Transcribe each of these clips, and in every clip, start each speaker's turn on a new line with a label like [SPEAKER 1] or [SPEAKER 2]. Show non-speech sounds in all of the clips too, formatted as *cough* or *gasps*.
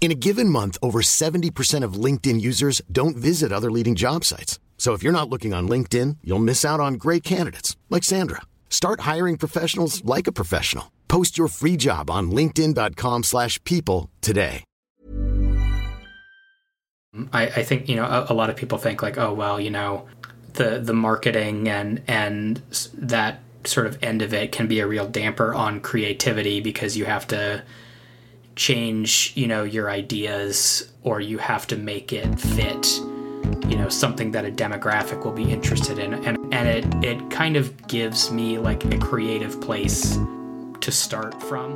[SPEAKER 1] In a given month, over 70% of LinkedIn users don't visit other leading job sites. So if you're not looking on LinkedIn, you'll miss out on great candidates like Sandra. Start hiring professionals like a professional. Post your free job on linkedin.com/people today.
[SPEAKER 2] I, I think you know a, a lot of people think like, oh well, you know, the the marketing and and that sort of end of it can be a real damper on creativity because you have to change you know your ideas or you have to make it fit you know something that a demographic will be interested in and and it it kind of gives me like a creative place to start from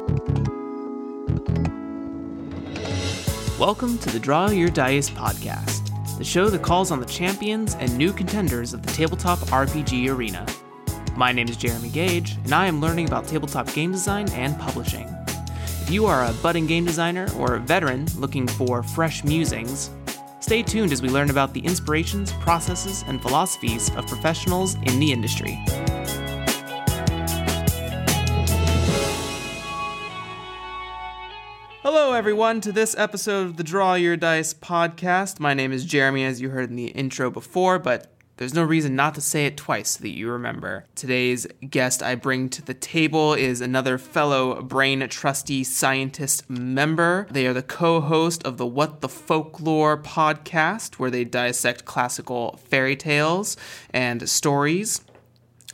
[SPEAKER 3] Welcome to the Draw Your Dice podcast, the show that calls on the champions and new contenders of the tabletop RPG arena. My name is Jeremy Gage, and I am learning about tabletop game design and publishing. If you are a budding game designer or a veteran looking for fresh musings, stay tuned as we learn about the inspirations, processes, and philosophies of professionals in the industry. Hello, everyone, to this episode of the Draw Your Dice podcast. My name is Jeremy, as you heard in the intro before, but there's no reason not to say it twice so that you remember. Today's guest I bring to the table is another fellow Brain Trusty Scientist member. They are the co host of the What the Folklore podcast, where they dissect classical fairy tales and stories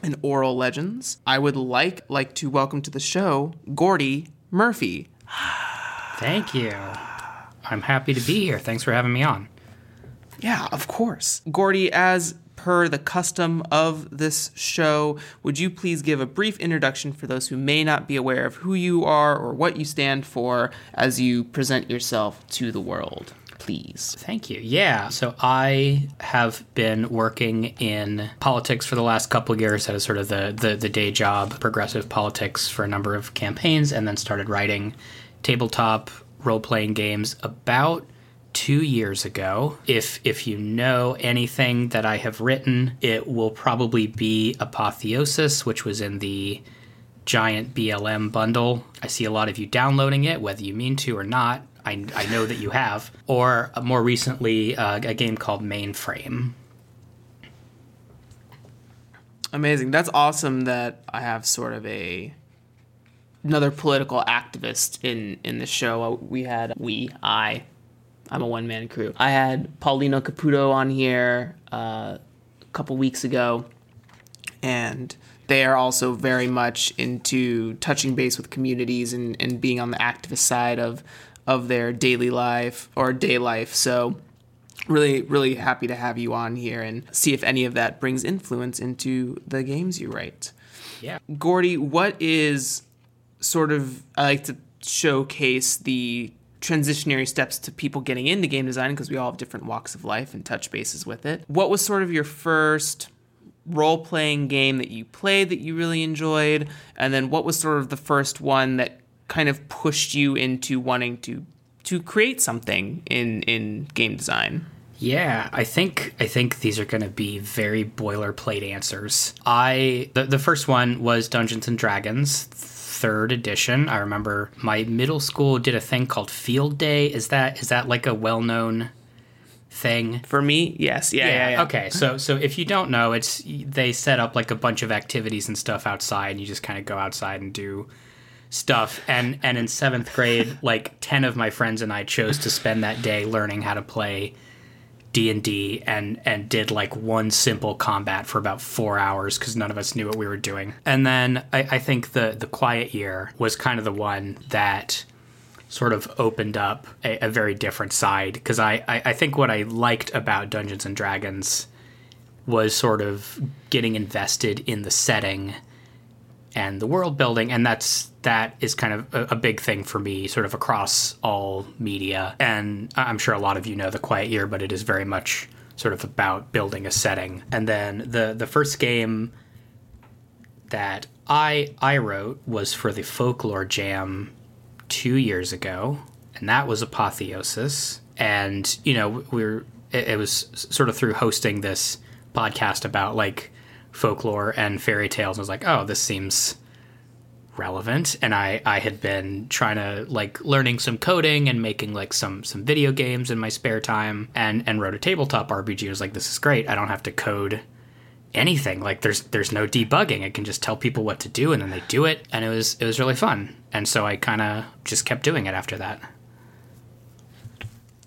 [SPEAKER 3] and oral legends. I would like like to welcome to the show Gordie Murphy.
[SPEAKER 2] Thank you. I'm happy to be here. Thanks for having me on.
[SPEAKER 3] Yeah, of course. Gordie, as per the custom of this show, would you please give a brief introduction for those who may not be aware of who you are or what you stand for as you present yourself to the world? Please.
[SPEAKER 2] Thank you. Yeah. So I have been working in politics for the last couple of years as sort of the, the, the day job, progressive politics for a number of campaigns, and then started writing tabletop role playing games about two years ago. If if you know anything that I have written, it will probably be Apotheosis, which was in the giant BLM bundle. I see a lot of you downloading it, whether you mean to or not. I, I know that you have. Or uh, more recently, uh, a game called Mainframe.
[SPEAKER 3] Amazing. That's awesome that I have sort of a another political activist in in the show. Uh, We had we I I'm a one man crew. I had Paulino Caputo on here uh, a couple weeks ago, and they are also very much into touching base with communities and, and being on the activist side of of their daily life or day life. So really really happy to have you on here and see if any of that brings influence into the games you write.
[SPEAKER 2] Yeah.
[SPEAKER 3] Gordie, what is sort of I like to showcase the transitionary steps to people getting into game design because we all have different walks of life and touch bases with it. What was sort of your first role playing game that you played that you really enjoyed? And then what was sort of the first one that kind of pushed you into wanting to to create something in in game design?
[SPEAKER 2] Yeah, I think I think these are going to be very boilerplate answers. I the, the first one was Dungeons and Dragons third edition. I remember my middle school did a thing called Field Day. Is that is that like a well known thing?
[SPEAKER 3] For me, yes. Yeah, yeah, yeah.
[SPEAKER 2] Okay, so so if you don't know, it's they set up like a bunch of activities and stuff outside, and you just kind of go outside and do stuff. And and in seventh grade, like ten of my friends and I chose to spend that day learning how to play D and D, and and did like one simple combat for about four hours because none of us knew what we were doing. And then I, I think the the quiet year was kind of the one that sort of opened up a, a very different side because I, I, I think what I liked about Dungeons and Dragons was sort of getting invested in the setting and the world building and that's that is kind of a, a, big thing for me sort of across all media and i'm sure a lot of you know the quiet year but it is very much sort of about building a setting and then the the first game that i i wrote was for the folklore jam two years ago, and that was Apotheosis. And, you know, we are it, it was sort of through hosting this podcast about like folklore and fairy tales. I was like, oh, this seems relevant and I, I had been trying to like learning some coding and making like some some video games in my spare time and and wrote a tabletop RPG. I was like, this is great. I don't have to code anything. Like there's there's no debugging. I can just tell people what to do and then they do it and it was it was really fun. And so I kind of just kept doing it after that.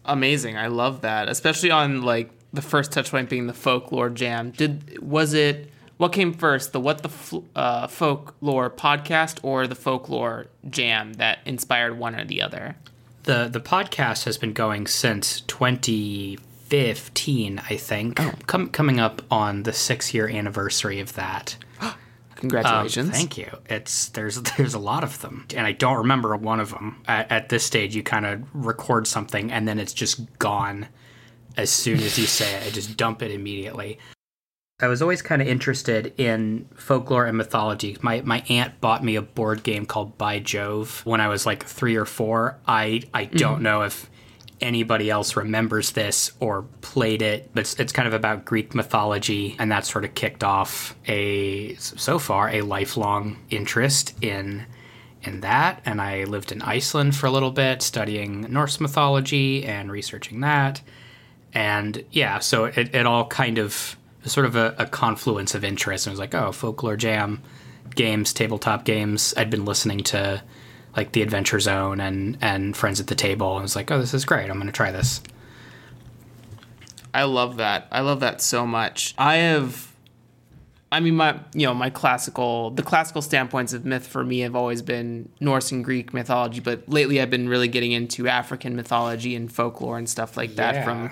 [SPEAKER 3] Amazing. I love that. Especially on like the first touch point being the folklore jam. Did was it what came first, the what the uh, folklore podcast or the folklore jam that inspired one or the other?
[SPEAKER 2] The the podcast has been going since 2015, I think. Oh. Com- coming up on the six year anniversary of that. *gasps*
[SPEAKER 3] Congratulations!
[SPEAKER 2] Um, thank you. It's there's there's a lot of them, and I don't remember one of them. At, at this stage, you kind of record something, and then it's just gone as soon as you say it. I just dump it immediately. I was always kind of interested in folklore and mythology. My my aunt bought me a board game called By Jove when I was like three or four. I I don't mm. know if anybody else remembers this or played it, but it's, it's, kind of about Greek mythology, and that sort of kicked off a so far a lifelong interest in in that. And I lived in Iceland for a little bit, studying Norse mythology and researching that. And yeah, so it, it all kind of sort of a, a confluence of interest. And it was like, oh, folklore jam games, tabletop games. I'd been listening to like the Adventure Zone and and Friends at the Table, and I was like, oh, this is great. I'm going to try this.
[SPEAKER 3] I love that. I love that so much. I have. I mean, my you know my classical the classical standpoints of myth for me have always been Norse and Greek mythology, but lately I've been really getting into African mythology and folklore and stuff like that yeah. from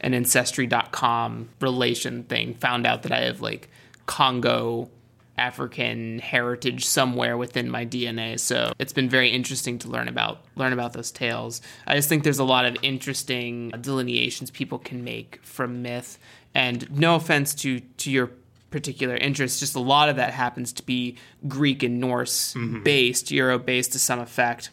[SPEAKER 3] an ancestry.com relation thing. Found out that I have like Congo African heritage somewhere within my DNA. So it's been very interesting to learn about learn about those tales. I just think there's a lot of interesting delineations people can make from myth. And no offense to to your particular interest, just a lot of that happens to be Greek and Norse mm-hmm. based, Euro based to some effect.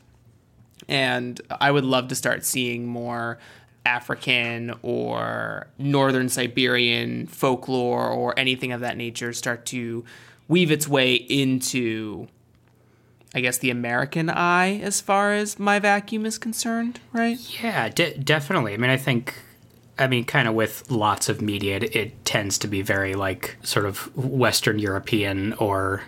[SPEAKER 3] And I would love to start seeing more African or Northern Siberian folklore or anything of that nature start to weave its way into I guess the American eye as far as my vacuum is concerned, right?
[SPEAKER 2] Yeah, de- definitely. I mean, I think I mean, kind of with lots of media, it, it, tends to be very like sort of Western European or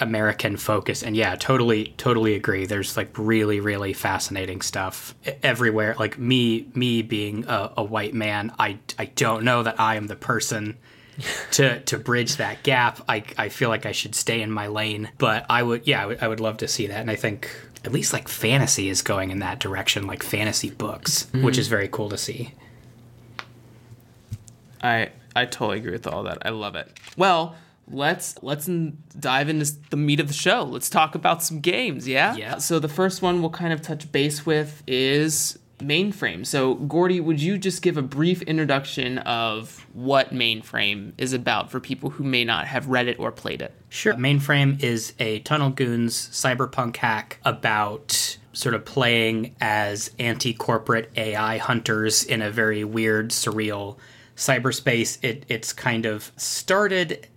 [SPEAKER 2] American focus. And yeah, totally, totally agree. There's like really, really fascinating stuff everywhere. Like me, me being a, a white man, I, I don't know that I am the person *laughs* to to bridge that gap. I I feel like I should stay in my lane, but I would yeah I would, I would love to see that, and I think at least like fantasy is going in that direction, like fantasy books, mm-hmm. which is very cool to see.
[SPEAKER 3] I I totally agree with all that. I love it. Well, let's let's dive into the meat of the show. Let's talk about some games, yeah?
[SPEAKER 2] Yeah.
[SPEAKER 3] So the first one we'll kind of touch base with is mainframe. So, Gordie, would you just give a brief introduction of what mainframe is about for people who may not have read it or played it?
[SPEAKER 2] Sure. Mainframe is a Tunnel Goons cyberpunk hack about sort of playing as anti corporate AI hunters in a very weird, surreal cyberspace. It, it's kind of started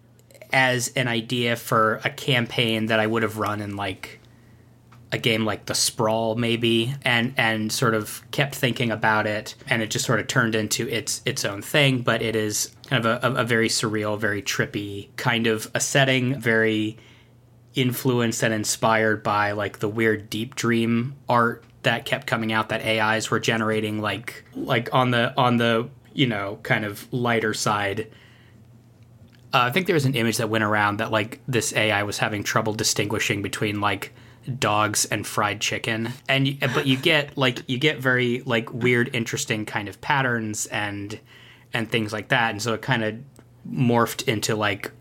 [SPEAKER 2] as an idea for a campaign that I would have run in like a game like the Sprawl maybe and and sort of kept thinking about it and it just sort of turned into its its own thing but it is kind of a, a very surreal very trippy kind of a setting very influenced and inspired by like the weird deep dream art that kept coming out that AIs were generating like like on the on the you know kind of lighter side uh, I think there was an image that went around that like this AI was having trouble distinguishing between like dogs and fried chicken. And but you get like you get very like weird interesting kind of patterns and and things like that. And so it kind of morphed into like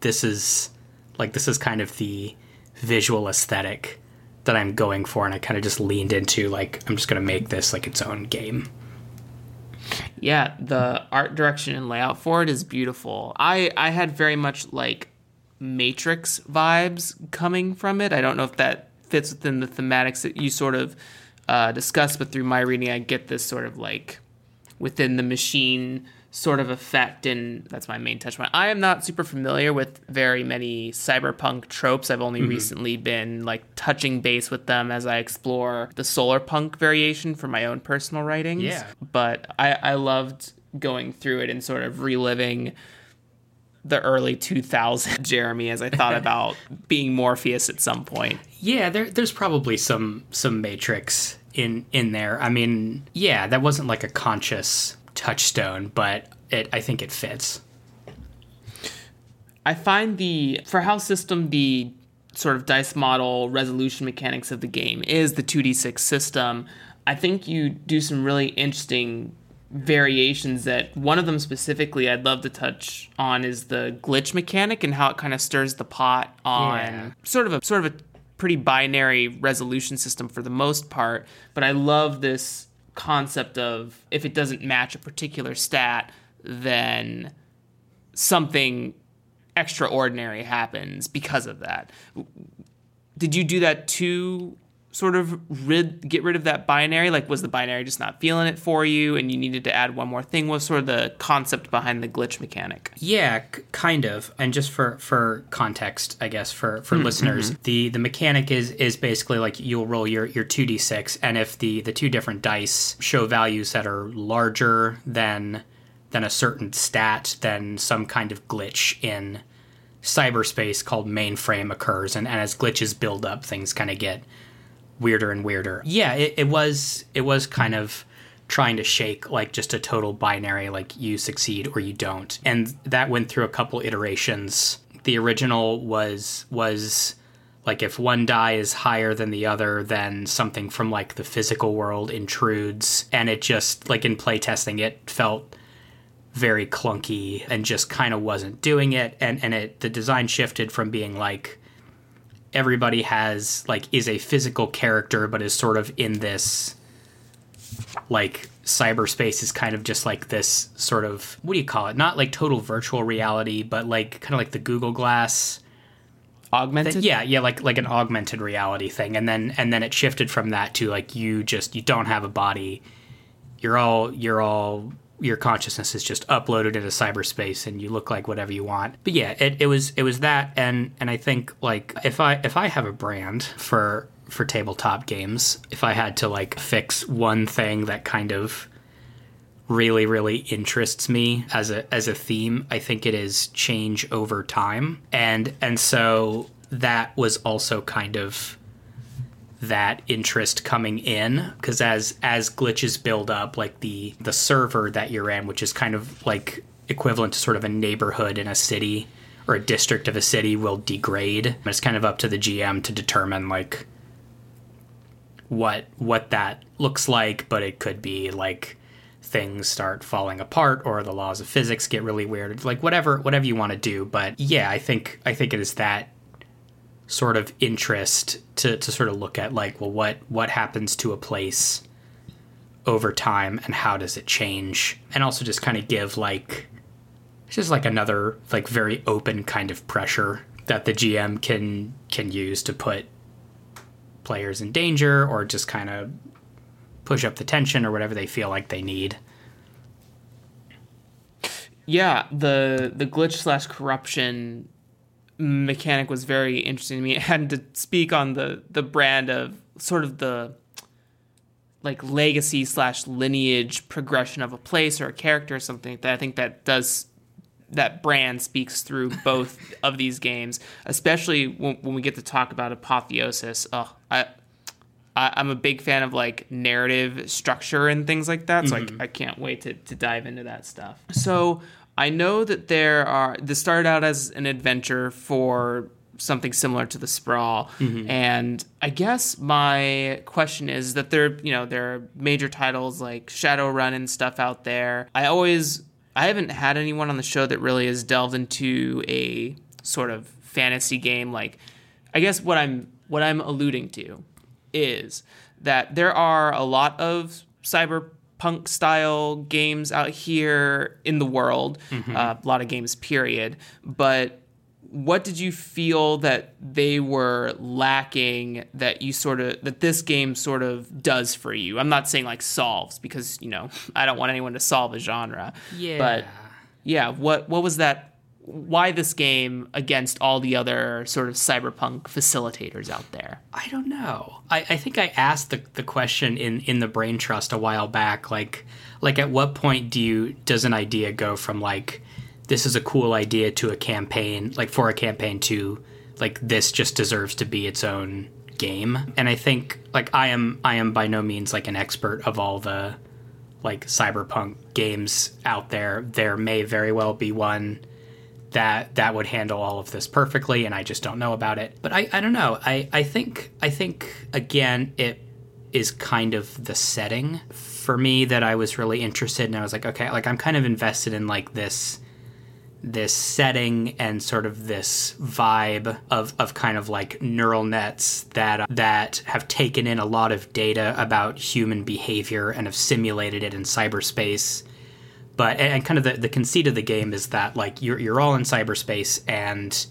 [SPEAKER 2] this is like this is kind of the visual aesthetic that I'm going for. And I kind of just leaned into like I'm just going to make this like its own game.
[SPEAKER 3] Yeah, the art direction and layout for it is beautiful. I I had very much like Matrix vibes coming from it. I don't know if that fits within the thematics that you sort of uh, discussed, but through my reading, I get this sort of like within the machine sort of effect, and that's my main touch point. I am not super familiar with very many cyberpunk tropes. I've only mm-hmm. recently been like touching base with them as I explore the solar punk variation for my own personal writings.
[SPEAKER 2] Yeah.
[SPEAKER 3] But I, I loved going through it and sort of reliving the early 2000s *laughs* Jeremy as I thought *laughs* about being Morpheus at some point.
[SPEAKER 2] Yeah, there, there's probably some some Matrix in in there. I mean, yeah, that wasn't like a conscious touchstone, but it I think it fits.
[SPEAKER 3] I find the for how system the sort of dice model resolution mechanics of the game is the 2d6 system. I think you do some really interesting variations that one of them specifically I'd love to touch on is the glitch mechanic and how it kind of stirs the pot on yeah. sort of a sort of a pretty binary resolution system for the most part, but I love this concept of if it doesn't match a particular stat, then something extraordinary happens because of that. Did you do that too sort of rid get rid of that binary? Like, was the binary just not feeling it for you, and you needed to add one more thing? was sort of the concept behind the glitch mechanic?
[SPEAKER 2] Yeah, c- kind of. And just for for context, I guess for for mm-hmm. listeners, mm-hmm. the the mechanic is is basically like you'll roll your your two d six, and if the the two different dice show values that are larger than than a certain stat, then some kind of glitch in cyberspace called mainframe occurs and, and as glitches build up things kind of get weirder and weirder. Yeah, it, it was it was kind of trying to shake like just a total binary like you succeed or you don't. And that went through a couple iterations. The original was was like if one die is higher than the other then something from like the physical world intrudes and it just like in playtesting it felt very clunky and just kind of wasn't doing it and and it the design shifted from being like everybody has like is a physical character but is sort of in this like cyberspace is kind of just like this sort of what do you call it? Not like total virtual reality but like kind of like the google glass.
[SPEAKER 3] Augmented?
[SPEAKER 2] Thing. yeah yeah like like an augmented reality thing. And then and then it shifted from that to like you just you don't have a body. You're all you're all your consciousness is just uploaded into cyberspace and you look like whatever you want. But yeah, it, it was it was that and and I think like if I if I have a brand for for tabletop games, if I had to like fix one thing that kind of really really interests me as a as a theme, I think it is change over time. And and so that was also kind of that interest coming in because as as glitches build up like the the server that you're in which is kind of like equivalent to sort of a neighborhood in a city or a district of a city will degrade. And it's kind of up to the gm to determine like what what that looks like but it could be like things start falling apart or the laws of physics get really weird. Like whatever whatever you want to do but yeah i think i think it is that sort of interest to, to sort of look at like well what what happens to a place over time and how does it change and also just kind of give like it's just like another like very open kind of pressure that the GM can can use to put players in danger or just kind of push up the tension or whatever they feel like they need.
[SPEAKER 3] Yeah, the the glitch slash corruption mechanic was very interesting to me *laughs* and to speak on the the brand of sort of the like legacy slash lineage progression of a place or a character or something like that. I think that does that brand speaks through *laughs* both of these games, especially when, when, we get to talk about apotheosis. Oh, I, I am a big fan of like narrative structure and things like that, so mm-hmm. I, I can't wait to to dive into that stuff. So I know that there are this started out as an adventure for something similar to the sprawl. Mm-hmm. and i guess my question is that there you know there are major titles like shadowrun and stuff out there. I always i haven't had anyone on the show that really has delved into a sort of fantasy game. Like i guess what i'm what i'm alluding to is that there are a lot of cyberpunk style games out here in the world mm-hmm. uh, a lot of games period. But what did you feel that they were lacking that you sort of that this game sort of does for you? I'm not saying like solves because you know *laughs* i don't want anyone to solve a genre.
[SPEAKER 2] Yeah.
[SPEAKER 3] But yeah what what was that why this game against all the other sort of cyberpunk facilitators out there
[SPEAKER 2] i don't know i, I think i asked the, the question in in the brain trust a while back like like at what point do you does an idea go from like this is a cool idea to a campaign, like for a campaign to like this just deserves to be its own game. And I think like I am I am by no means like an expert of all the like cyberpunk games out there. There may very well be one that that would handle all of this perfectly and I just don't know about it. But I, I don't know. I, I think I think again it is kind of the setting for me that I was really interested in. I was like, okay, like I'm kind of invested in like this this setting and sort of this vibe of, of kind of like neural nets that that have taken in a lot of data about human behavior and have simulated it in cyberspace. But and kind of the, the conceit of the game is that like you're you're all in cyberspace and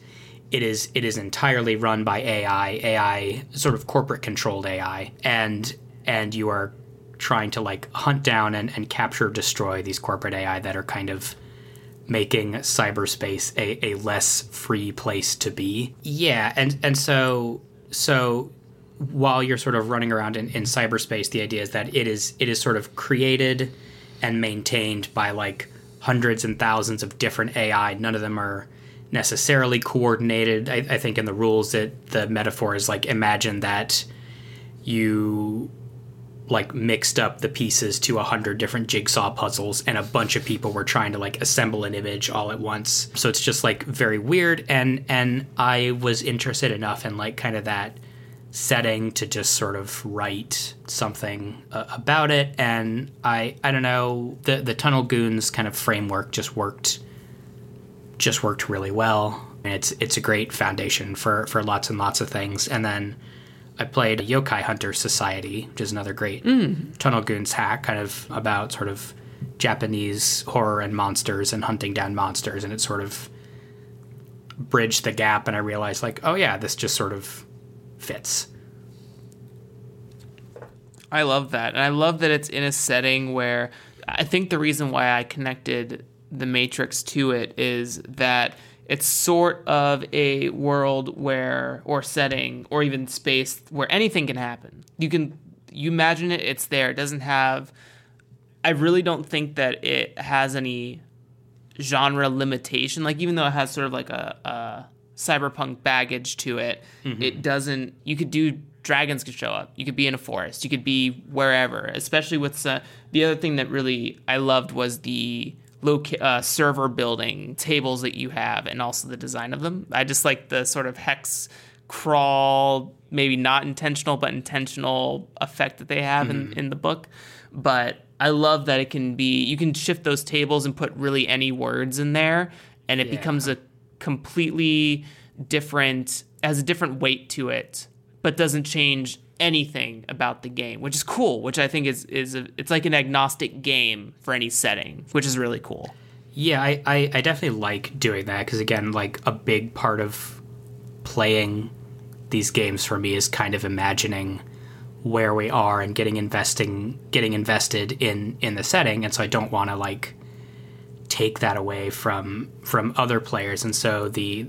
[SPEAKER 2] it is it is entirely run by AI, AI sort of corporate controlled AI, and and you are trying to like hunt down and, and capture destroy these corporate AI that are kind of making cyberspace a, a less free place to be. Yeah, and and so so while you're sort of running around in, in cyberspace, the idea is that it is it is sort of created and maintained by like hundreds and thousands of different AI. None of them are necessarily coordinated. I, I think in the rules that the metaphor is like imagine that you like mixed up the pieces to a hundred different jigsaw puzzles and a bunch of people were trying to like assemble an image all at once so it's just like very weird and and i was interested enough in like kind of that setting to just sort of write something uh, about it and i i don't know the the tunnel goons kind of framework just worked just worked really well and it's it's a great foundation for for lots and lots of things and then I played Yokai Hunter Society, which is another great mm. Tunnel Goons hack, kind of about sort of Japanese horror and monsters and hunting down monsters, and it sort of bridged the gap. And I realized, like, oh yeah, this just sort of fits.
[SPEAKER 3] I love that, and I love that it's in a setting where I think the reason why I connected the Matrix to it is that it's sort of a world where or setting or even space where anything can happen. You can you imagine it it's there. It doesn't have i really don't think that it has any genre limitation. Like even though it has sort of like a, a cyberpunk baggage to it mm-hmm. it doesn't you could do dragons could show up you could be in a forest you could be wherever especially with uh, the other thing that really i loved was the loca- uh, server building tables that you have and also the design of them. I just like the sort of hex crawl, maybe not intentional, but intentional effect that they have mm-hmm. in, in the book. But I love that it can be, you can shift those tables and put really any words in there, and it yeah. becomes a completely different, has a different weight to it, but doesn't change anything about the game, which is cool. Which I think is is a, it's like an agnostic game for any setting, which is really cool.
[SPEAKER 2] Yeah, I, I, I definitely like doing that because again, like a big part of playing these games for me is kind of imagining where we are and getting investing getting invested in in the setting and so I don't want to like take that away from from other players and so the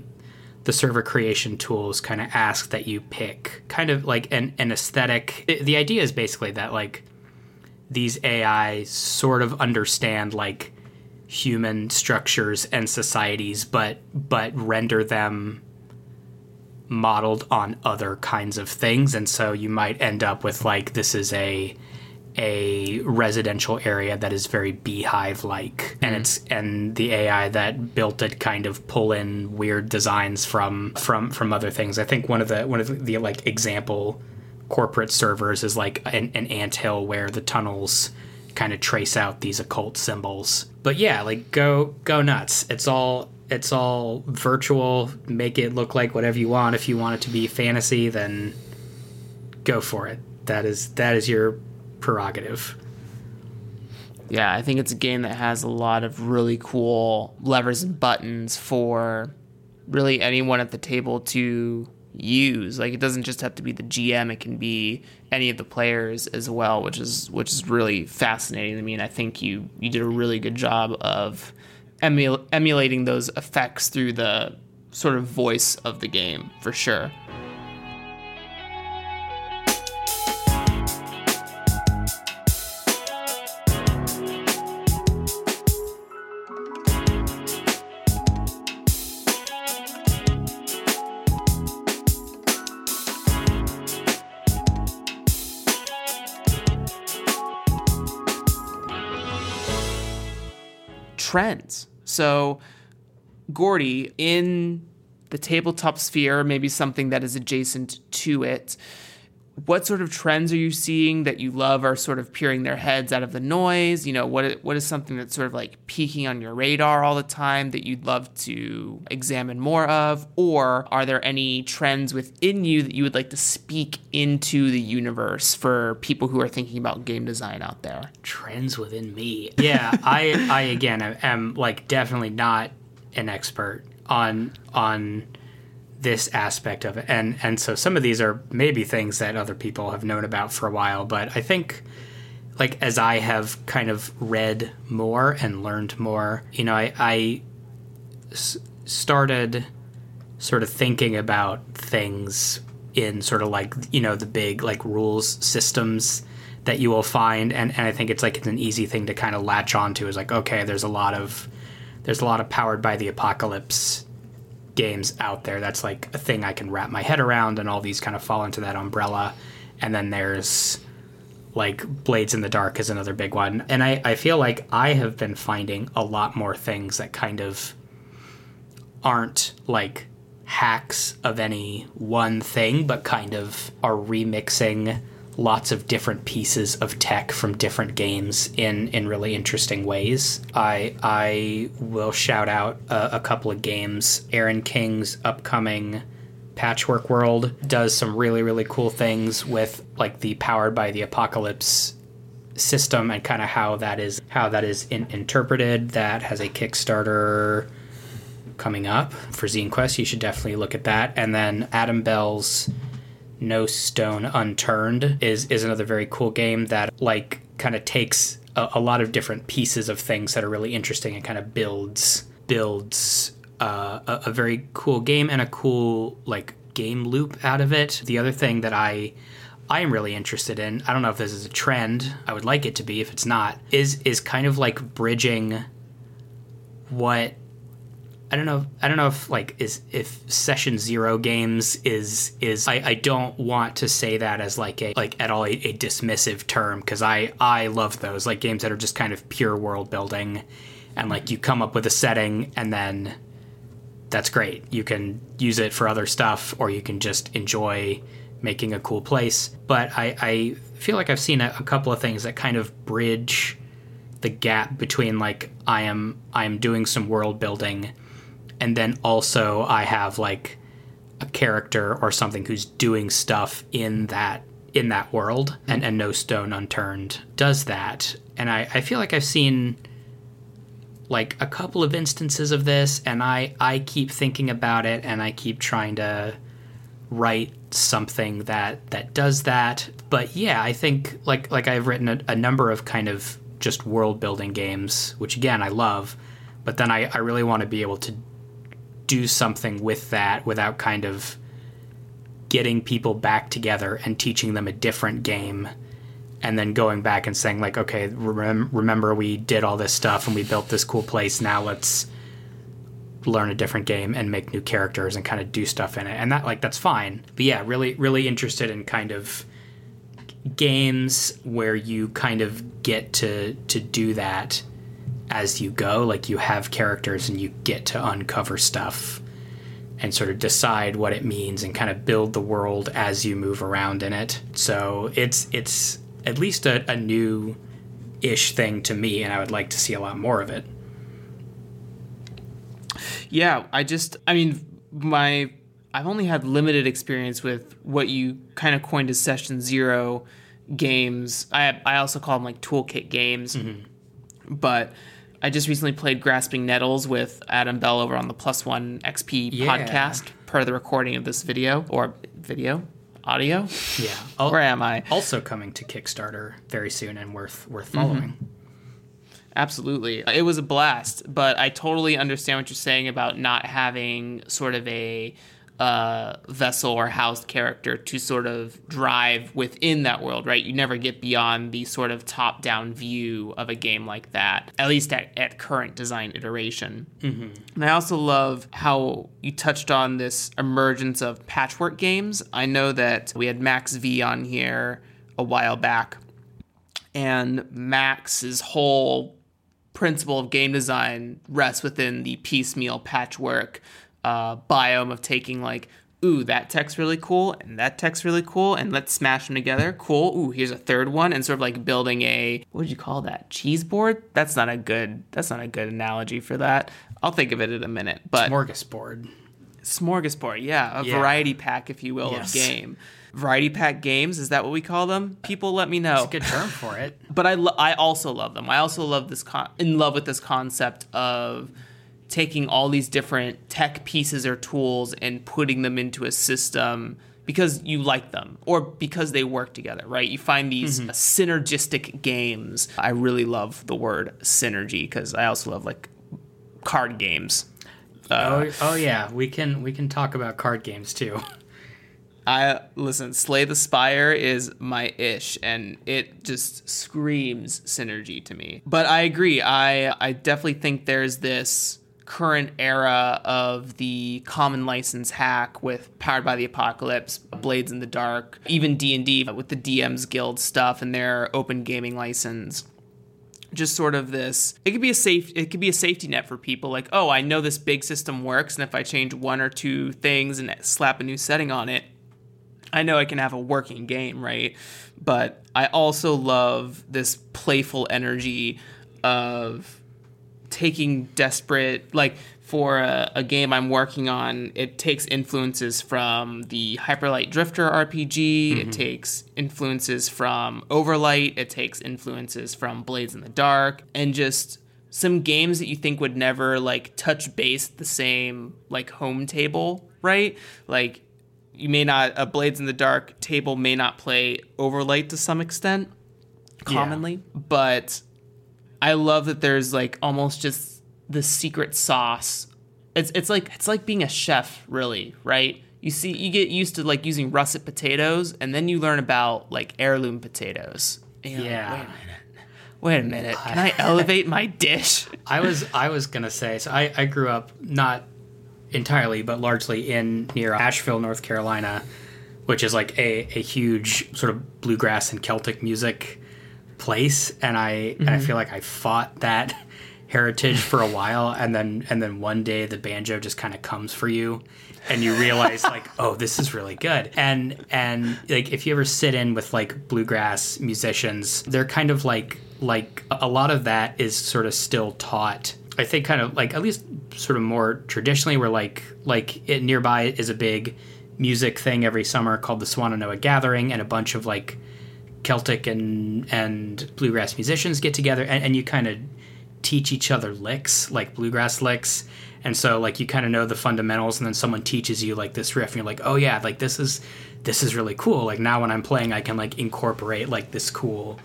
[SPEAKER 2] the server creation tools kind of ask that you pick kind of like an, an aesthetic. The idea is basically that like these AI sort of understand like human structures and societies, but but render them modeled on other kinds of things, and so you might end up with like this is a a residential area that is very beehive like and mm-hmm. it's and the AI that built it kind of pull in weird designs from from from other things. I think one of the one of the, the like example corporate servers is like an, an anthill where the tunnels kind of trace out these occult symbols. But yeah, like go go nuts. It's all it's all virtual. Make it look like whatever you want. If you want it to be fantasy, then go for it. That is that is your prerogative.
[SPEAKER 3] Yeah, I think it's a game that has a lot of really cool levers and buttons for really anyone at the table to use. Like it doesn't just have to be the GM; it can be any of the players as well, which is which is really fascinating to me. And I think you you did a really good job of emul- emulating those effects through the sort of voice of the game for sure. Trends. So, Gordie, in the tabletop sphere, maybe something that is adjacent to it, what sort of trends are you seeing that you love are sort of peering their heads out of the noise? You know, what what is something that's sort of like peeking on your radar all the time that you'd love to examine more of? Or are there any trends within you that you would like to speak into the universe for people who are thinking about game design out there?
[SPEAKER 2] Trends within me. Yeah, I I again am like definitely not an expert on on this aspect of it. And and so some of these are maybe things that other people have known about for a while, but I think like as I have kind of read more and learned more, you know, I, I s- started sort of thinking about things in sort of like you know the big like rules systems that you will find and, and I think it's like it's an easy thing to kind of latch onto is like okay there's a lot of there's a lot of powered by the apocalypse games out there. That's like a thing I can wrap my head around, and all these kind of fall into that umbrella. And then there's like Blades in the Dark is another big one. And I, I feel like I have been finding a lot more things that kind of aren't like hacks of any one thing, but kind of are remixing lots of different pieces of tech from different games in in really interesting ways. I I will shout out a, a couple of games. Aaron King's upcoming Patchwork World does some really really cool things with like the powered by the apocalypse system and kind of how that is how that is in, interpreted. That has a Kickstarter coming up for Zine Quest. You should definitely look at that. And then Adam Bell's no Stone Unturned is is another very cool game that like kind of takes a, a, lot of different pieces of things that are really interesting and kind of builds builds uh, a, a very cool game and a cool like game loop out of it. The other thing that I I am really interested in, I don't know if this is a trend, I would like it to be if it's not, is is kind of like bridging what I don't know. I don't know if like is if session zero games is is. I, I don't want to say that as like a like at all a, a dismissive term because I I love those like games that are just kind of pure world building, and like you come up with a setting and then that's great. You can use it for other stuff or you can just enjoy making a cool place. But I I feel like I've seen a, a couple of things that kind of bridge the gap between like I am I am doing some world building and then also I have like a character or something who's doing stuff in that in that world and, and no stone unturned does that. And I, I feel like i've seen like a couple of instances of this and i i keep thinking about it and i keep trying to write something that that does that. But yeah i think like like i've written a, a number of kind of just world building games which again i love but then i, I really want to be able to do something with that without kind of getting people back together and teaching them a different game and then going back and saying like okay rem- remember we did all this stuff and we built this cool place. Now let's learn a different game and make new characters and kind of do stuff in it. And that like that's fine. But yeah really really interested in kind of games where you kind of get to to do that as you go like you have characters and you get to uncover stuff and sort of decide what it means and kind of build the world as you move around in it. So it's it's at least a, a new ish thing to me, and I would like to see a lot more of it.
[SPEAKER 3] Yeah, I just, I mean, my, I've only had limited experience with what you kind of coined as session zero games. I, I also call them like toolkit games, mm-hmm. but I just recently played Grasping Nettles with Adam Bell over on the Plus One XP yeah. podcast per the recording of this video or video audio.
[SPEAKER 2] Yeah.
[SPEAKER 3] Where am I?
[SPEAKER 2] Also coming to Kickstarter very soon and worth worth following. Mm-hmm.
[SPEAKER 3] Absolutely. It was a blast, but I totally understand what you're saying about not having sort of a uh, vessel or housed character to sort of drive within that world, right? You never get beyond the sort of top down view of a game like that, at least at, at current design iteration. Mm-hmm. And I also love how you touched on this emergence of patchwork games. I know that we had Max V on here a while back, and Max's whole principle of game design rests within the piecemeal patchwork uh, biome of taking like ooh, that tech's really cool, and that tech's really cool, and let's smash them together. Cool. Ooh, here's a third one, and sort of like building a what would you call that? Cheese board? That's not a good. That's not a good analogy for that. I'll think of it in a minute. But
[SPEAKER 2] smorgasbord.
[SPEAKER 3] Smorgasbord, yeah, a yeah. variety pack, if you will, yes. of game. Variety pack games is that what we call them? People, let me know.
[SPEAKER 2] It's a good term for it. *laughs*
[SPEAKER 3] but I, lo- I also love them. I also love this con- in love with this concept of taking all these different tech pieces or tools and putting them into a system because you like them or because they work together, right? You find these mm-hmm. synergistic games. I really love the word synergy because I also love like card games.
[SPEAKER 2] Uh, oh, oh yeah, we can we can talk about card games too.
[SPEAKER 3] I listen, Slay the Spire is my ish and it just screams synergy to me. But I agree. I I definitely think there's this current era of the common license hack with Powered by the Apocalypse, Blades in the Dark, even D&D with the DMs Guild stuff and their open gaming license. Just sort of this it could be a safe it could be a safety net for people like oh i know this big system works and if i change one or two things and slap a new setting on it i know i can have a working game right? But i also love this playful energy of taking desperate like for a, a, game I'm working on, it takes influences from the Hyperlight Drifter RPG. Mm-hmm. It takes influences from Overlight. It takes influences from Blades in the Dark, and just some games that you think would never like touch base the same like home table, right? Like you may not a Blades in the Dark table may not play Overlight to some extent commonly, yeah. but I love that there's like almost just the secret sauce. It's it's like it's like being a chef, really, right? You see, you get used to like using russet potatoes, and then you learn about like heirloom potatoes.
[SPEAKER 2] yeah.
[SPEAKER 3] Like, wait a minute. Wait a minute. Can I *laughs* elevate my dish?
[SPEAKER 2] I was I was gonna say. So I I grew up not entirely, but largely in near Asheville, North Carolina, which is like a, a huge sort of bluegrass and Celtic music place, and I mm-hmm. and I mm-hmm. feel like I fought that *laughs* heritage for a *laughs* while, and then and then one day the banjo just kind of comes for you, and you realize like, *laughs* oh, this is really good. And and like if you ever sit in with like bluegrass musicians, they're kind of like like a lot of that is sort of still taught. I think kind of like at least sort of more traditionally, where like like it nearby is a big music thing every summer called the Swannanoa Gathering, and a bunch of like Celtic and and bluegrass musicians get together and, and you kind of teach each other licks, like bluegrass licks. And so like you kind of know the fundamentals and then someone teaches you like this riff and you're like, "Oh yeah, like this is this is really cool. Like now when I'm playing I can like incorporate like this cool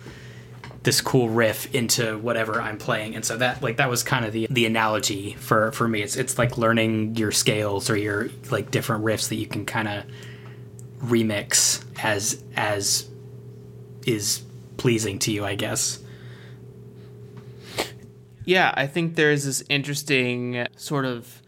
[SPEAKER 2] this cool riff into whatever I'm playing. And so that like that was kind of the the analogy for for me. It's it's like learning your scales or your like different riffs that you can kind of remix as as is pleasing to you, I guess.
[SPEAKER 3] Yeah, I think there's this interesting sort of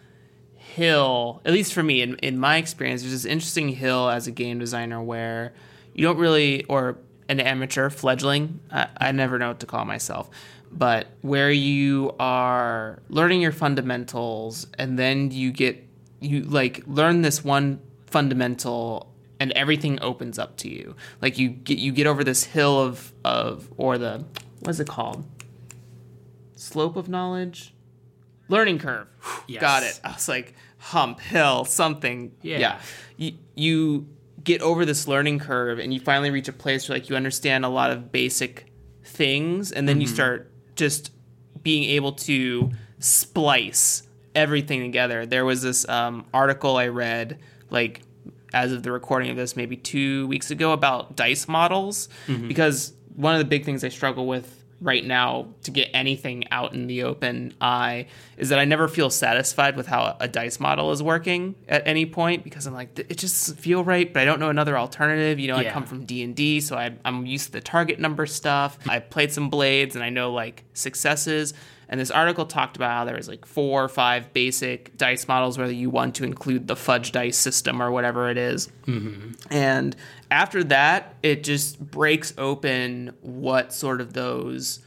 [SPEAKER 3] hill, at least for me, in, in my experience, there's this interesting hill as a game designer where you don't really, or an amateur, fledgling, I, I never know what to call myself, but where you are learning your fundamentals and then you get, you like learn this one fundamental and everything opens up to you. Like you get, you get over this hill of, of, or the, what's it called? slope of knowledge, learning curve. *sighs*
[SPEAKER 2] Yes.
[SPEAKER 3] Got it. I was like hump, hill, something.
[SPEAKER 2] Yeah.
[SPEAKER 3] You, you get over this learning curve and you finally reach a place where like you understand a lot of basic things and then you start just being able to splice everything together. There was this um, article I read like as of the recording of this maybe two weeks ago about dice models. Mm-hmm. Because one of the big things I struggle with right now to get anything out in the open eye is that I never feel satisfied with how a dice model is working at any point because I'm like it just feel right but I don't know another alternative. You know I come from D&D so I, I'm used to the target number stuff. I played some blades and I know like successes and this article talked about how there was like four or five basic dice models whether you want to include the fudge dice system or whatever it is. Mm-hmm. And after that, it just breaks open what sort of those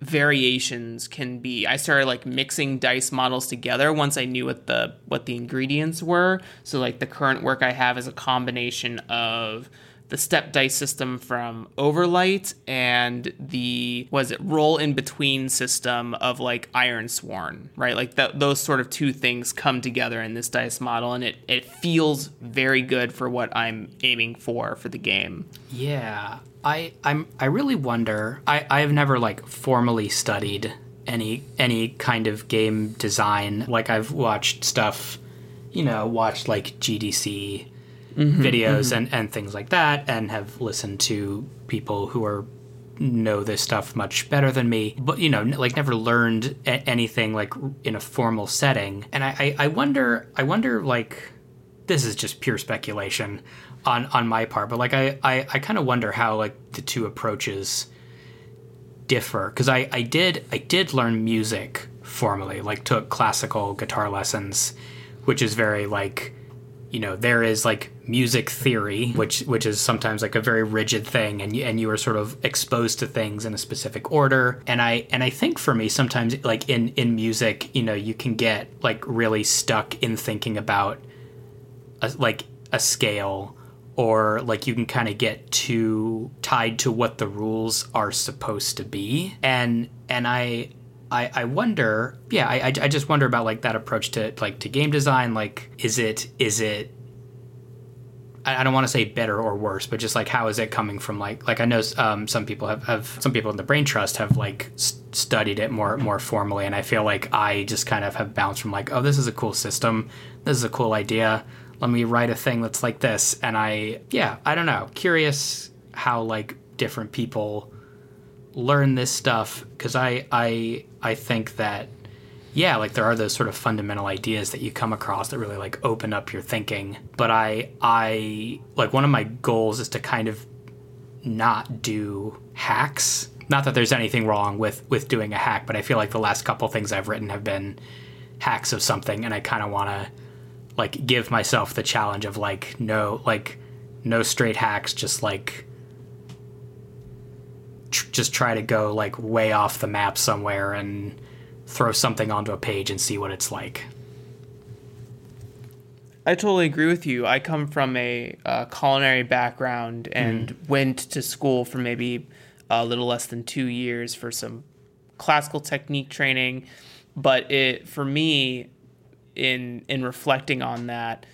[SPEAKER 3] variations can be. I started like mixing dice models together once I knew what the what the ingredients were. So like the current work I have is a combination of the step dice system from Overlight and the was it roll in between system of like Ironsworn, right? Like th- those sort of two things come together in this dice model, and it it feels very good for what I'm aiming for for the game.
[SPEAKER 2] Yeah, I I'm I really wonder. I I've never like formally studied any any kind of game design. Like I've watched stuff, you know, watched like GDC Mm-hmm, videos mm-hmm. and and things like that, and have listened to people who are know this stuff much better than me but you know like never learned a- anything like in a formal setting. And I, I i wonder i wonder like this is just pure speculation on on my part but like i i, I kind of wonder how like the two approaches differ. Because i i did i did learn music formally like took classical guitar lessons which is very like you know there is like music theory which which is sometimes like a very rigid thing and you, and you are sort of exposed to things in a specific order. And i and i think for me sometimes like in in music you know you can get like really stuck in thinking about a, like a scale or like you can kind of get too tied to what the rules are supposed to be. And and i I, I wonder yeah I, I I just wonder about like that approach to like to game design. Like is it is it I don't want to say better or worse, but just like how is it coming from like like I know um, some people have, have some people in the Brain Trust have like s- studied it more more formally, and I feel like I just kind of have bounced from like oh this is a cool system, this is a cool idea, let me write a thing that's like this, and I yeah I don't know curious how like different people learn this stuff because I I I think that yeah, like there are those sort of fundamental ideas that you come across that really like open up your thinking. But I I like one of my goals is to kind of not do hacks. Not that there's anything wrong with with doing a hack, but I feel like the last couple things I've written have been hacks of something and I kind of want to like give myself the challenge of like no like no straight hacks just like tr- just try to go like way off the map somewhere and throw something onto a page and see what it's like.
[SPEAKER 3] I totally agree with you. I come from a uh, culinary background and went to school for maybe a little less than two years for some classical technique training. But it for me, in in reflecting on that,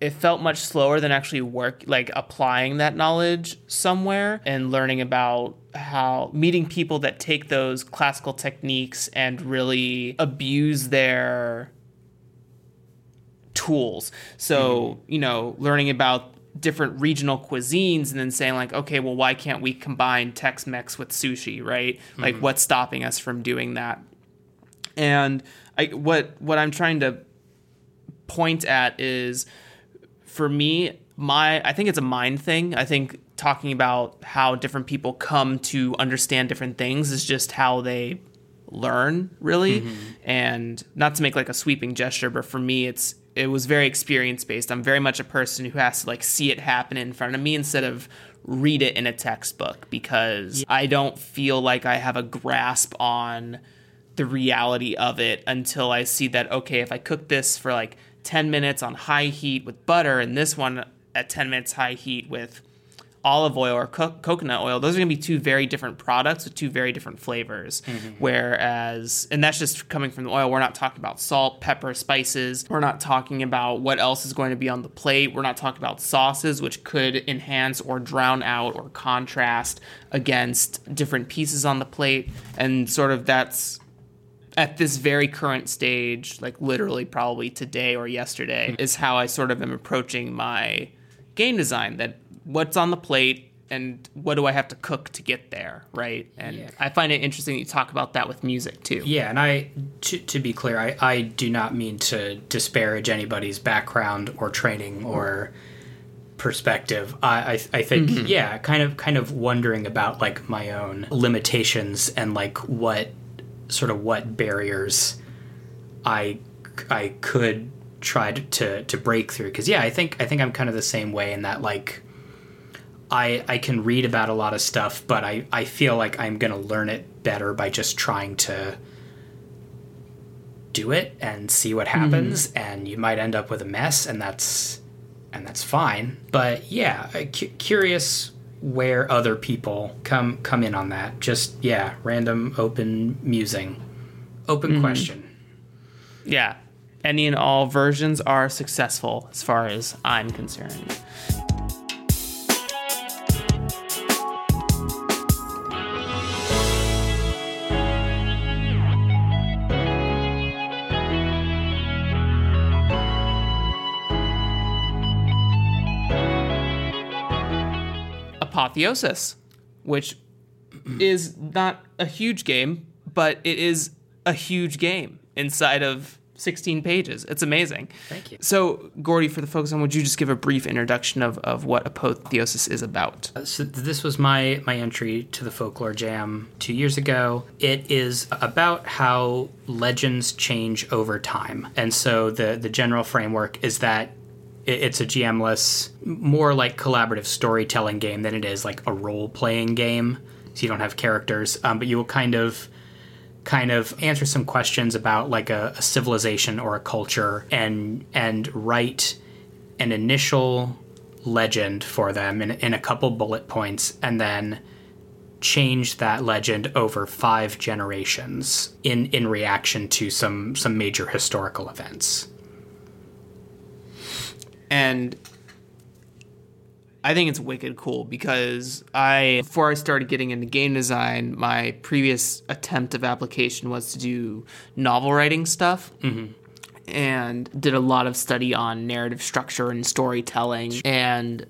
[SPEAKER 3] it felt much slower than actually work like applying that knowledge somewhere and learning about how meeting people that take those classical techniques and really abuse their tools. So, mm-hmm. you know, learning about different regional cuisines and then saying like okay well why can't we combine tex-mex with sushi right? Like mm-hmm. what's stopping us from doing that? And I, what what i'm trying to point at is for me my i think it's a mind thing. I think talking about how different people come to understand different things is just how they learn really. Mm-hmm. And not to make like a sweeping gesture but for me it's it was very experience based i'm very much a person who has to like see it happen in front of me instead of read it in a textbook because i don't feel like i have a grasp on the reality of it until I see that okay, if I cook this for like 10 minutes on high heat with butter and this one at 10 minutes high heat with olive oil or co- coconut oil, those are going to be two very different products with two very different flavors. Mm-hmm. Whereas, and that's just coming from the oil, we're not talking about salt, pepper, spices. We're not talking about what else is going to be on the plate. We're not talking about sauces, which could enhance or drown out or contrast against different pieces on the plate. And sort of that's at this very current stage, like literally probably today or yesterday, hmm. is how I sort of am approaching my game design. That what's on the plate and what do I have to cook to get there, right? And I find it interesting that you talk about that with music too.
[SPEAKER 2] Yeah, and I, to, to be clear, I, I do not mean to disparage anybody's background or training or perspective. I, I, I think, mm-hmm. yeah, kind of, kind of wondering about like my own limitations and like what sort of what barriers I, I could try to, to, to break through. Cause yeah, I think, I think I'm kind of the same way in that like, I, I can read about a lot of stuff, but I, I feel like I'm going to learn it better by just trying to do it and see what happens and you might end up with a mess and that's and that's fine but yeah uh, cu- curious where other people come come in on that just yeah random open musing open mm-hmm. question
[SPEAKER 3] Yeah. Any and all versions are successful as far as I'm concerned. Apotheosis, which is not a huge game, but it is a huge game inside of 16 pages. It's amazing.
[SPEAKER 2] Thank you.
[SPEAKER 3] So, Gordie, for the folks on, would you just give a brief introduction of, of what Apotheosis is about?
[SPEAKER 2] Uh, so this was my my entry to the folklore jam two years ago. It is about how legends change over time, and so the the general framework is that it's a GM-less, more like collaborative storytelling game than it is like a role playing game. So you don't have characters, um, but you will kind of kind of answer some questions about like a, a civilization or a culture and and write an initial legend for them in, in a couple bullet points and then change that legend over five generations in in reaction to some some major historical events
[SPEAKER 3] and I think it's wicked cool because I, before I started getting into game design, my previous attempt of application was to do novel writing stuff. Mm-hmm. And did a lot of study on narrative structure and storytelling. And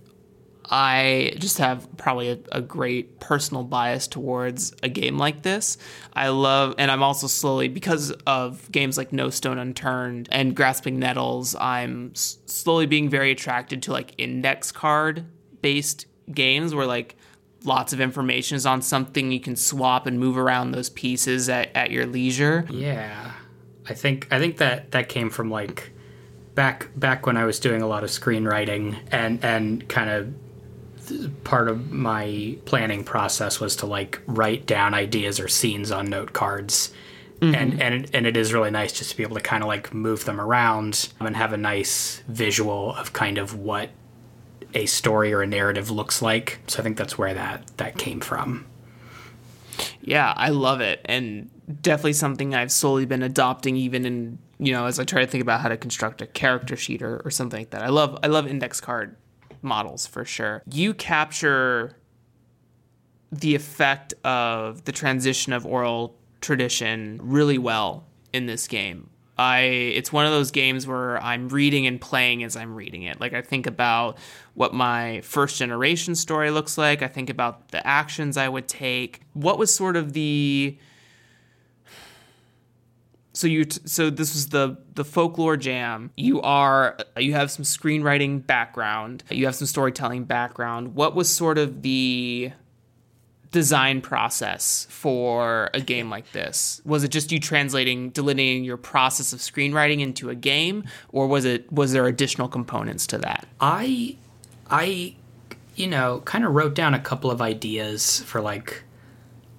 [SPEAKER 3] I just have probably a, a great personal bias towards a game like this. I love, and I'm also slowly, because of games like No Stone Unturned and Grasping Nettles, I'm slowly being very attracted to like index card based games where like lots of information is on something you can swap and move around those pieces at, at your leisure.
[SPEAKER 2] Yeah, I think I think that that came from like back back when I was doing a lot of screenwriting and and kind of part of my planning process was to like write down ideas or scenes on note cards. Mm-hmm. And and and it is really nice just to be able to kind of like move them around and have a nice visual of kind of what a story or a narrative looks like. So I think that's where that that came from.
[SPEAKER 3] Yeah, I love it, and definitely something I've slowly been adopting, even in you know as I try to think about how to construct a character sheet or, or something like that. I love I love index card models for sure. You capture the effect of the transition of oral tradition really well in this game. I it's one of those games where I'm reading and playing as I'm reading it. Like I think about what my first generation story looks like. I think about the actions I would take. What was sort of the so you t- so this was the the folklore jam. You are you have some screenwriting background. You have some storytelling background. What was sort of the design process for a game like this? Was it just you translating delineating your process of screenwriting into a game or was it was there additional components to that?
[SPEAKER 2] I, I, you know, kind of wrote down a couple of ideas for like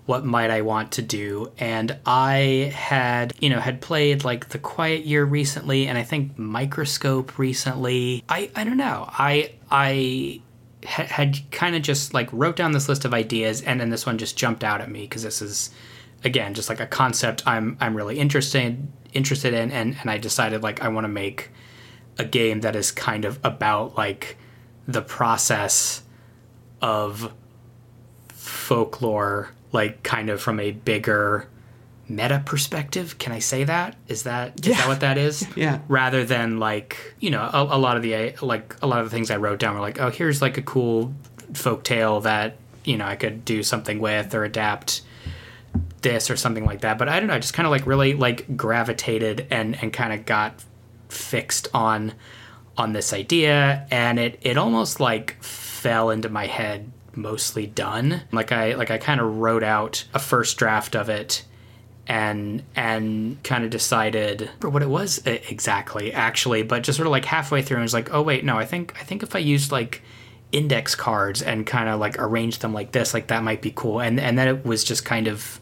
[SPEAKER 2] what might I want to do, and I had, you know, had played like The Quiet Year recently, and I think Microscope recently. I, I don't know. I, I ha- had kind of just like wrote down this list of ideas, and then this one just jumped out at me because this is, again, just like a concept I'm, I'm really interested interested in, and and I decided like I want to make a game that is kind of about like the process of folklore like kind of from a bigger meta perspective. Can i say that? Is that is that what that is? *laughs*
[SPEAKER 3] Yeah.
[SPEAKER 2] rather than like you know a, a lot of the like a lot of the things i wrote down were like oh here's like a cool folk tale that you know i could do something with or adapt this or something like that. But i don't know i just kind of like really like gravitated and and kind of got fixed on on this idea. And it it almost like fell into my head mostly done. Like i like i kind of wrote out a first draft of it and and kind of decided for what it was exactly actually but just sort of like halfway through i was like oh wait no i think i think if i used like index cards and kind of like arrange them like this like that might be cool. And and then it was just kind of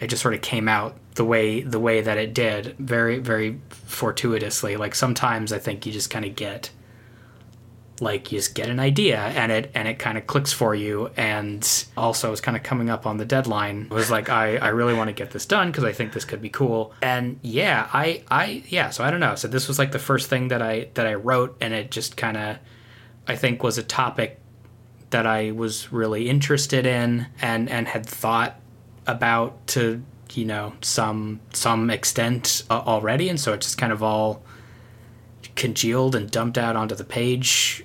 [SPEAKER 2] it just sort of came out the way the way that it did very very fortuitously. Like sometimes i think you just kind of get like you just get an idea and it and it kind of clicks for you. And also it's kind of coming up on the deadline. It was like i i really want to get this done because i think this could be cool. And yeah i i yeah so i don't know. So this was like the first thing that i that i wrote and it just kind of i think was a topic that i was really interested in and and had thought about to you know some some extent uh, already. And so it just kind of all congealed and dumped out onto the page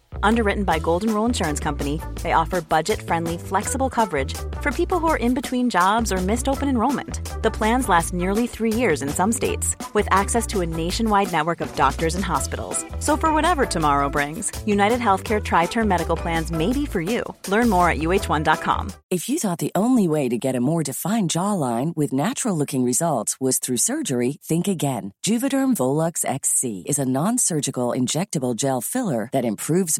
[SPEAKER 4] Underwritten by Golden Rule Insurance Company, they offer budget friendly, flexible coverage for people who are in between jobs or missed open enrollment. The plans last nearly three years in some states, with access to a nationwide network of doctors and hospitals. So, for whatever tomorrow brings, United Healthcare Tri Term Medical Plans may be for you. Learn more at uh1.com.
[SPEAKER 5] If you thought the only way to get a more defined jawline with natural looking results was through surgery, think again. Juvederm Volux XC is a non surgical injectable gel filler that improves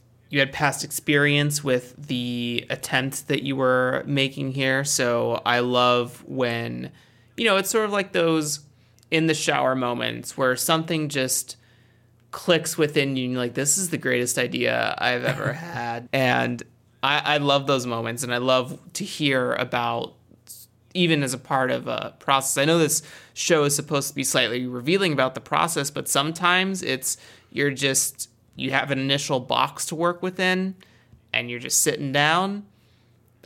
[SPEAKER 3] You had past experience with the attempt that you were making here, so I love when, you know, it's sort of like those in the shower moments where something just clicks within you and you're like this is the greatest idea i've ever *laughs* had. And I, I love those moments and i love to hear about even as a part of a process. I know this show is supposed to be slightly revealing about the process but sometimes it's you're just you have an initial box to work within and you're just sitting down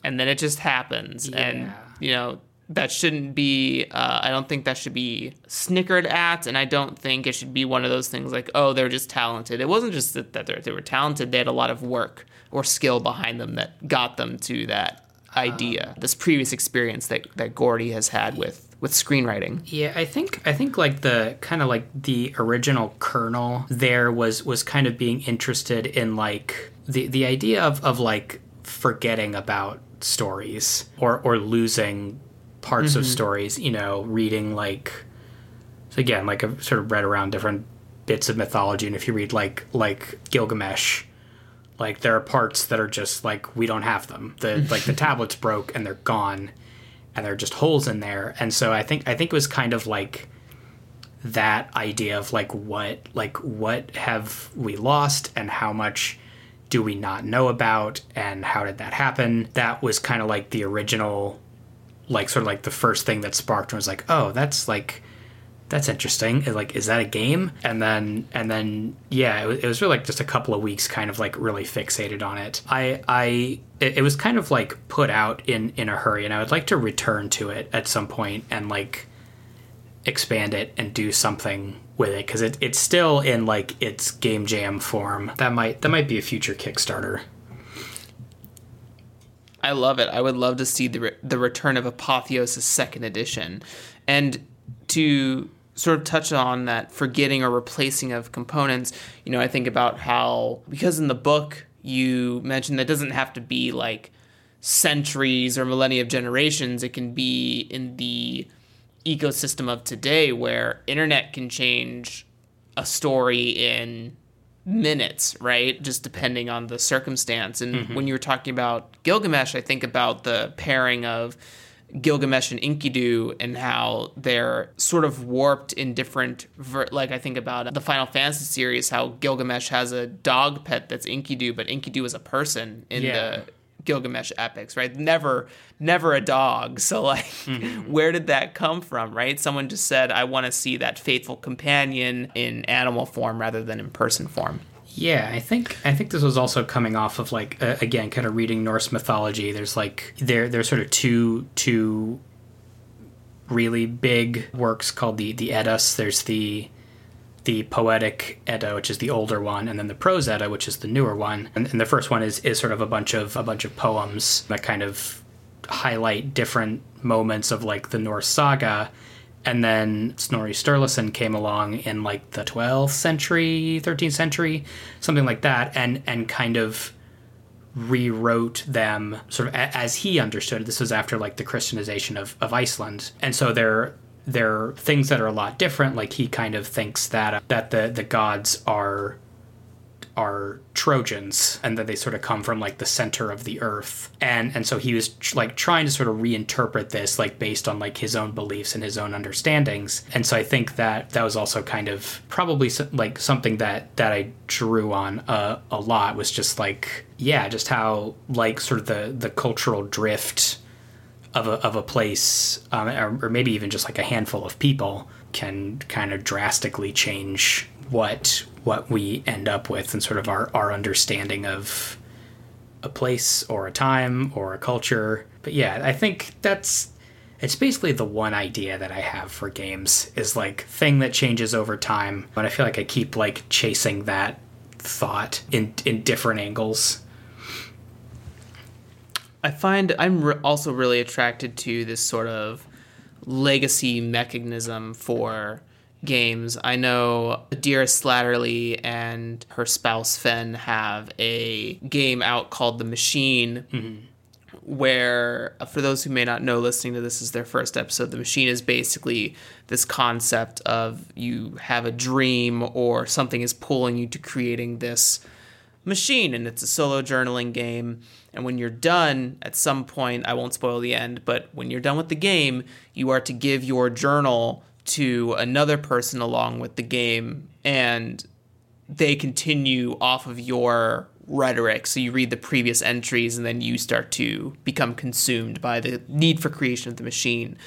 [SPEAKER 3] and then it just happens. And you know that shouldn't be uh, i don't think that should be snickered at and i don't think it should be one of those things like oh they're just talented. It wasn't just that, that they were talented. They had a lot of work or skill behind them that got them to that idea this previous experience that, that Gordie has had with with screenwriting.
[SPEAKER 2] Yeah, I think I think like the kind of like the original kernel there was was kind of being interested in like the the idea of of like forgetting about stories or or losing parts of mm-hmm. stories, you know, reading like so again, like I've sort of read around different bits of mythology and if you read like like Gilgamesh like there are parts that are just like we don't have them. The *laughs* like the tablets broke and they're gone and there are just holes in there. And so I think I think it was kind of like that idea of like what like what have we lost and how much do we not know about and how did that happen? That was kind of like the original like sort of like the first thing that sparked and was like, "Oh, that's like that's interesting. Like, is that a game? And then, and then, yeah, it was, it was really like just a couple of weeks, kind of like really fixated on it. I, I, it, it was kind of like put out in in a hurry, and I would like to return to it at some point and like expand it and do something with it because it, it's still in like its game jam form. That might that might be a future Kickstarter.
[SPEAKER 3] I love it. I would love to see the re- the return of Apotheosis second edition, and to sort of touch on that forgetting or replacing of components. You know, I think about how because in the book you mentioned that doesn't have to be like centuries or millennia of generations. It can be in the ecosystem of today where internet can change a story in minutes, right? Just depending on the circumstance. And mm-hmm. when you were talking about Gilgamesh, I think about the pairing of Gilgamesh and Enkidu and how they're sort of warped in different ver- like I think about the Final Fantasy series how Gilgamesh has a dog pet that's Enkidu but Enkidu is a person in
[SPEAKER 2] Yeah.
[SPEAKER 3] the Gilgamesh epics, right? Never, never a dog. *laughs* So, like, mm-hmm. where did that come from, right? Someone just said, I want to see that faithful companion in animal form rather than in person form.
[SPEAKER 2] Yeah, I think I think this was also coming off of like uh, again, kind of reading Norse mythology. There's like there there's sort of two two really big works called the the Eddas. There's the the poetic Edda, which is the older one, and then the prose Edda, which is the newer one. And, and the first one is is sort of a bunch of a bunch of poems that kind of highlight different moments of like the Norse saga. And then Snorri Sturluson came along in like the 12th century, 13th century, something like that, and and kind of rewrote them sort of a- as he understood it. This was after like the Christianization of, of Iceland, and so there there are things that are a lot different. Like he kind of thinks that that the the gods are are Trojans and that they sort of come from like the center of the earth. And and so he was tr- like trying to sort of reinterpret this like based on like his own beliefs and his own understandings. And so I think that that was also kind of probably so- like something that that I drew on uh, a lot was just like yeah, just how like sort of the the cultural drift of a, of a place, um, or, or maybe even just like a handful of people, can kind of drastically change what what we end up with and sort of our, our understanding of a place or a time or a culture. But yeah, I think that's it's basically the one idea that I have for games is like thing that changes over time. But I feel like I keep like chasing that thought in in different angles.
[SPEAKER 3] I find I'm re- also really attracted to this sort of legacy mechanism for games. I know Dearest Slatterly and her spouse Fen have a game out called The Machine. Where, uh, for those who may not know, listening to this is their first episode, the machine is basically this concept of you have a dream or something is pulling you to creating this machine and it's a solo journaling game and when you're done at some point i won't spoil the end but when you're done with the game you are to give your journal to another person along with the game and they continue off of your rhetoric. So you read the previous entries and then you start to become consumed by the need for creation of the machine.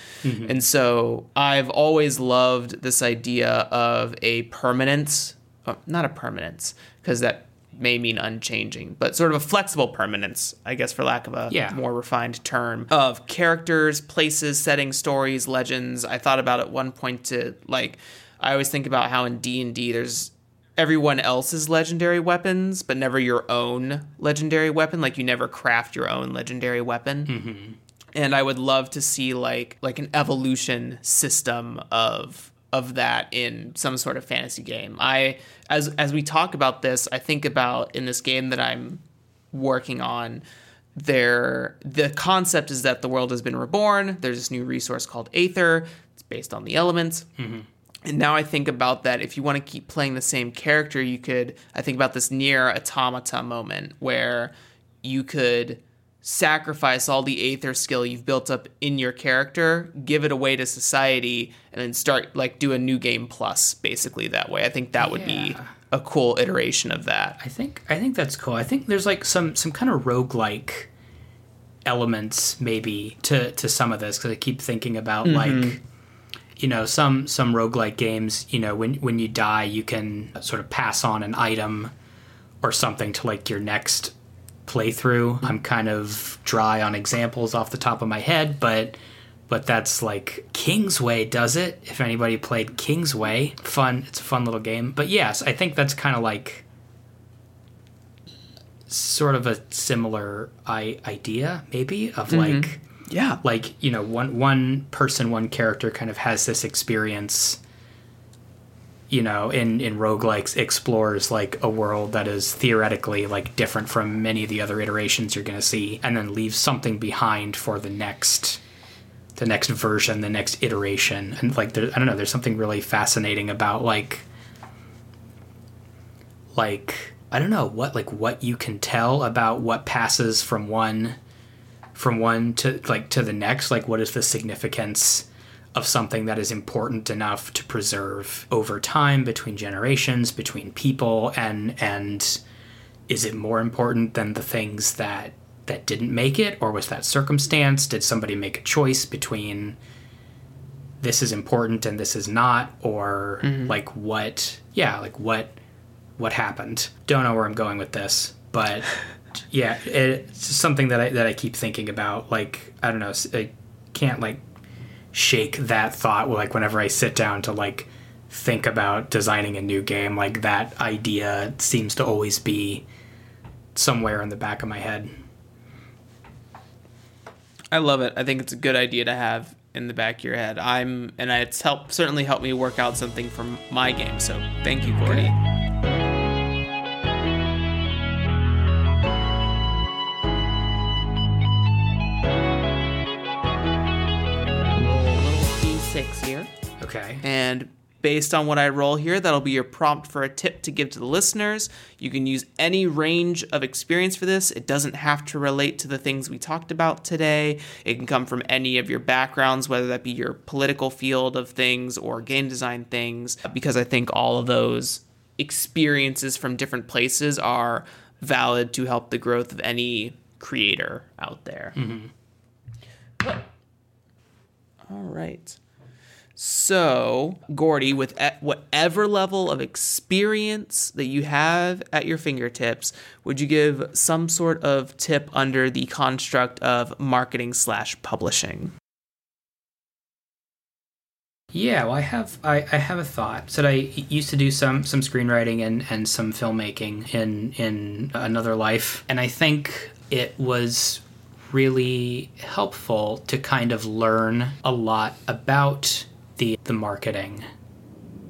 [SPEAKER 3] And so i've always loved this idea of a permanence uh, not a permanence because that may mean unchanging, but sort of a flexible permanence, I guess, for lack of a
[SPEAKER 2] Yeah.
[SPEAKER 3] more refined term, of characters, places, settings, stories, legends. I thought about at one point to like, I always think about how in D and D there's everyone else's legendary weapons, but never your own legendary weapon. Like you never craft your own legendary weapon mm-hmm. and I would love to see like like an evolution system of of that in some sort of fantasy game. I as as we talk about this, I think about in this game that I'm working on there the concept is that the world has been reborn. There's this new resource called Aether. It's based on the elements. Mm-hmm. And now I think about that. If you want to keep playing the same character, you could. I think about this NieR Automata moment where you could sacrifice all the aether skill you've built up in your character, give it away to society, and then start like do a new game plus basically that way. I think that would be a cool iteration of that.
[SPEAKER 2] I think I think that's cool. I think there's like some some kind of roguelike elements maybe to to some of this because I keep thinking about mm-hmm. like you know some some roguelike games you know when when you die you can sort of pass on an item or something to like your next playthrough. I'm kind of dry on examples off the top of my head, but but that's like Kingsway does it. If anybody played Kingsway, fun. It's a fun little game. But yes, I think that's kind of like sort of a similar I- idea, maybe of mm-hmm. like
[SPEAKER 3] Yeah.
[SPEAKER 2] like you know one one person one character kind of has this experience you know in in roguelikes explores like a world that is theoretically like different from many of the other iterations you're going to see and then leaves something behind for the next the next version the next iteration. And like there, i don't know there's something really fascinating about like like i don't know what like what you can tell about what passes from one from one to like to the next. Like what is the significance of something that is important enough to preserve over time between generations between people and and is it more important than the things that that didn't make it? Or was that circumstance? Did somebody make a choice between this is important and this is not? Or mm-hmm. like what yeah like what what happened? Don't know where i'm going with this but *laughs* yeah it's something that i that i keep thinking about. Like i don't know i can't like shake that thought like whenever i sit down to like think about designing a new game like that idea seems to always be somewhere in the back of my head
[SPEAKER 3] I love it. I think it's a good idea to have in the back of your head. I'm and it's helped certainly helped me work out something from my game. So thank you, Gordie. Little
[SPEAKER 2] okay
[SPEAKER 3] And based on what I roll here, that'll be your prompt for a tip to give to the listeners. You can use any range of experience for this. It doesn't have to relate to the things we talked about today. It can come from any of your backgrounds, whether that be your political field of things or game design things, because I think all of those experiences from different places are valid to help the growth of any creator out there. Mm-hmm. All right. So, Gordie, with whatever level of experience that you have at your fingertips, would you give some sort of tip under the construct of marketing slash publishing?
[SPEAKER 2] Yeah, well, I have I, I have a thought. So I used to do some some screenwriting and, and some filmmaking in in another life, and I think it was really helpful to kind of learn a lot about the the marketing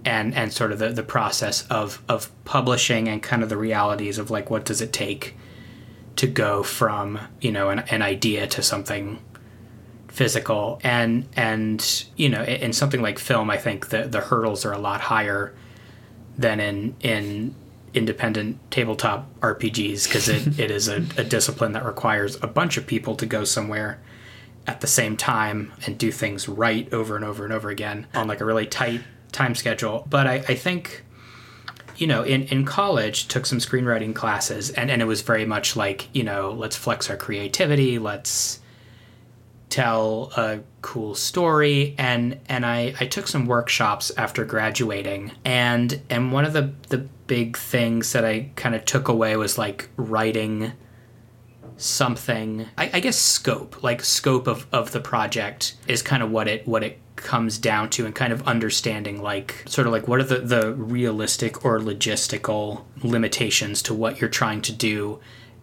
[SPEAKER 2] and and sort of the, the process of of publishing and kind of the realities of like what does it take to go from you know an, an idea to something physical? And and you know in, in something like film i think the the hurdles are a lot higher than in in independent tabletop rpgs because it, *laughs* it is a, a discipline that requires a bunch of people to go somewhere at the same time and do things right over and over and over again on like a really tight time schedule. But I, I think, you know, in, in college, took some screenwriting classes, and, and it was very much like, you know, let's flex our creativity, let's tell a cool story and and I, I took some workshops after graduating and and one of the the big things that I kind of took away was like writing something I, I guess scope like scope of, of the project is kind of what it what it comes down to and kind of understanding like sort of like what are the, the realistic or logistical limitations to what you're trying to do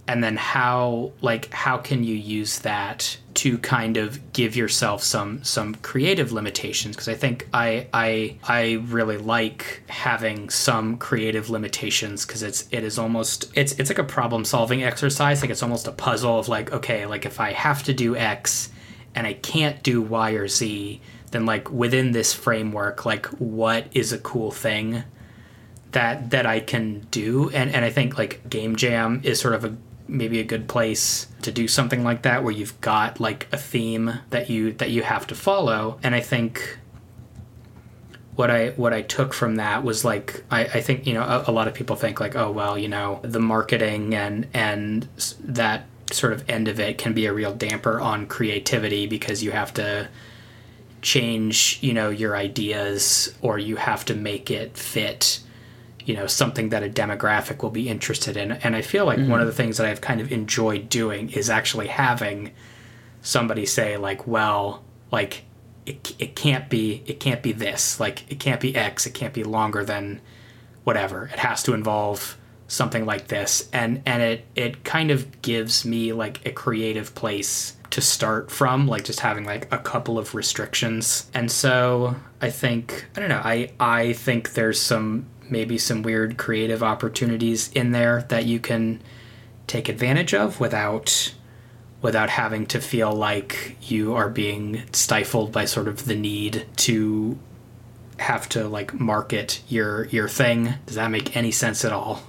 [SPEAKER 2] and then how like how can you use that to kind of give yourself some some creative limitations? Because I think I I I really like having some creative limitations because it's it is almost it's it's like a problem solving exercise. Like it's almost a puzzle of like okay like if I have to do X and I can't do Y or Z then like within this framework like what is a cool thing that that I can do? And and I think like game jam is sort of a maybe a good place to do something like that where you've got like a theme that you that you have to follow. And i think what i what i took from that was like i, I think you know a, a lot of people think like oh well you know the marketing and and that sort of end of it can be a real damper on creativity because you have to change you know your ideas or you have to make it fit you know something that a demographic will be interested in. And i feel like mm-hmm. one of the things that i've kind of enjoyed doing is actually having somebody say like well like it, it can't be it can't be this like it can't be x it can't be longer than whatever. It has to involve something like this. And and it it kind of gives me like a creative place to start from like just having like a couple of restrictions. And so i think i don't know i i think there's some maybe some weird creative opportunities in there that you can take advantage of without without having to feel like you are being stifled by sort of the need to have to like market your your thing. Does that make any sense at all?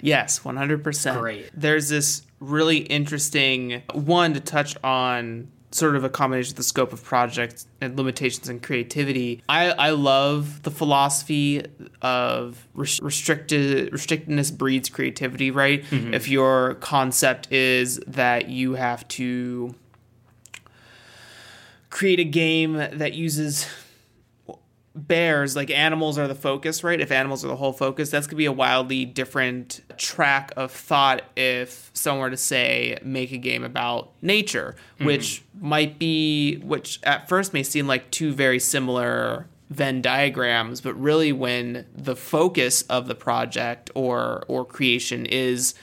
[SPEAKER 3] Yes, 100%.
[SPEAKER 2] Great.
[SPEAKER 3] There's this really interesting one to touch on sort of a combination of the scope of projects and limitations and creativity. I, I love the philosophy of restricted restrictedness breeds creativity, right? Mm-hmm. If your concept is that you have to create a game that uses bears like animals are the focus right if animals are the whole focus that's going to be a wildly different track of thought if someone were to say make a game about nature mm-hmm. which might be which at first may seem like two very similar venn diagrams but really when the focus of the project or or creation is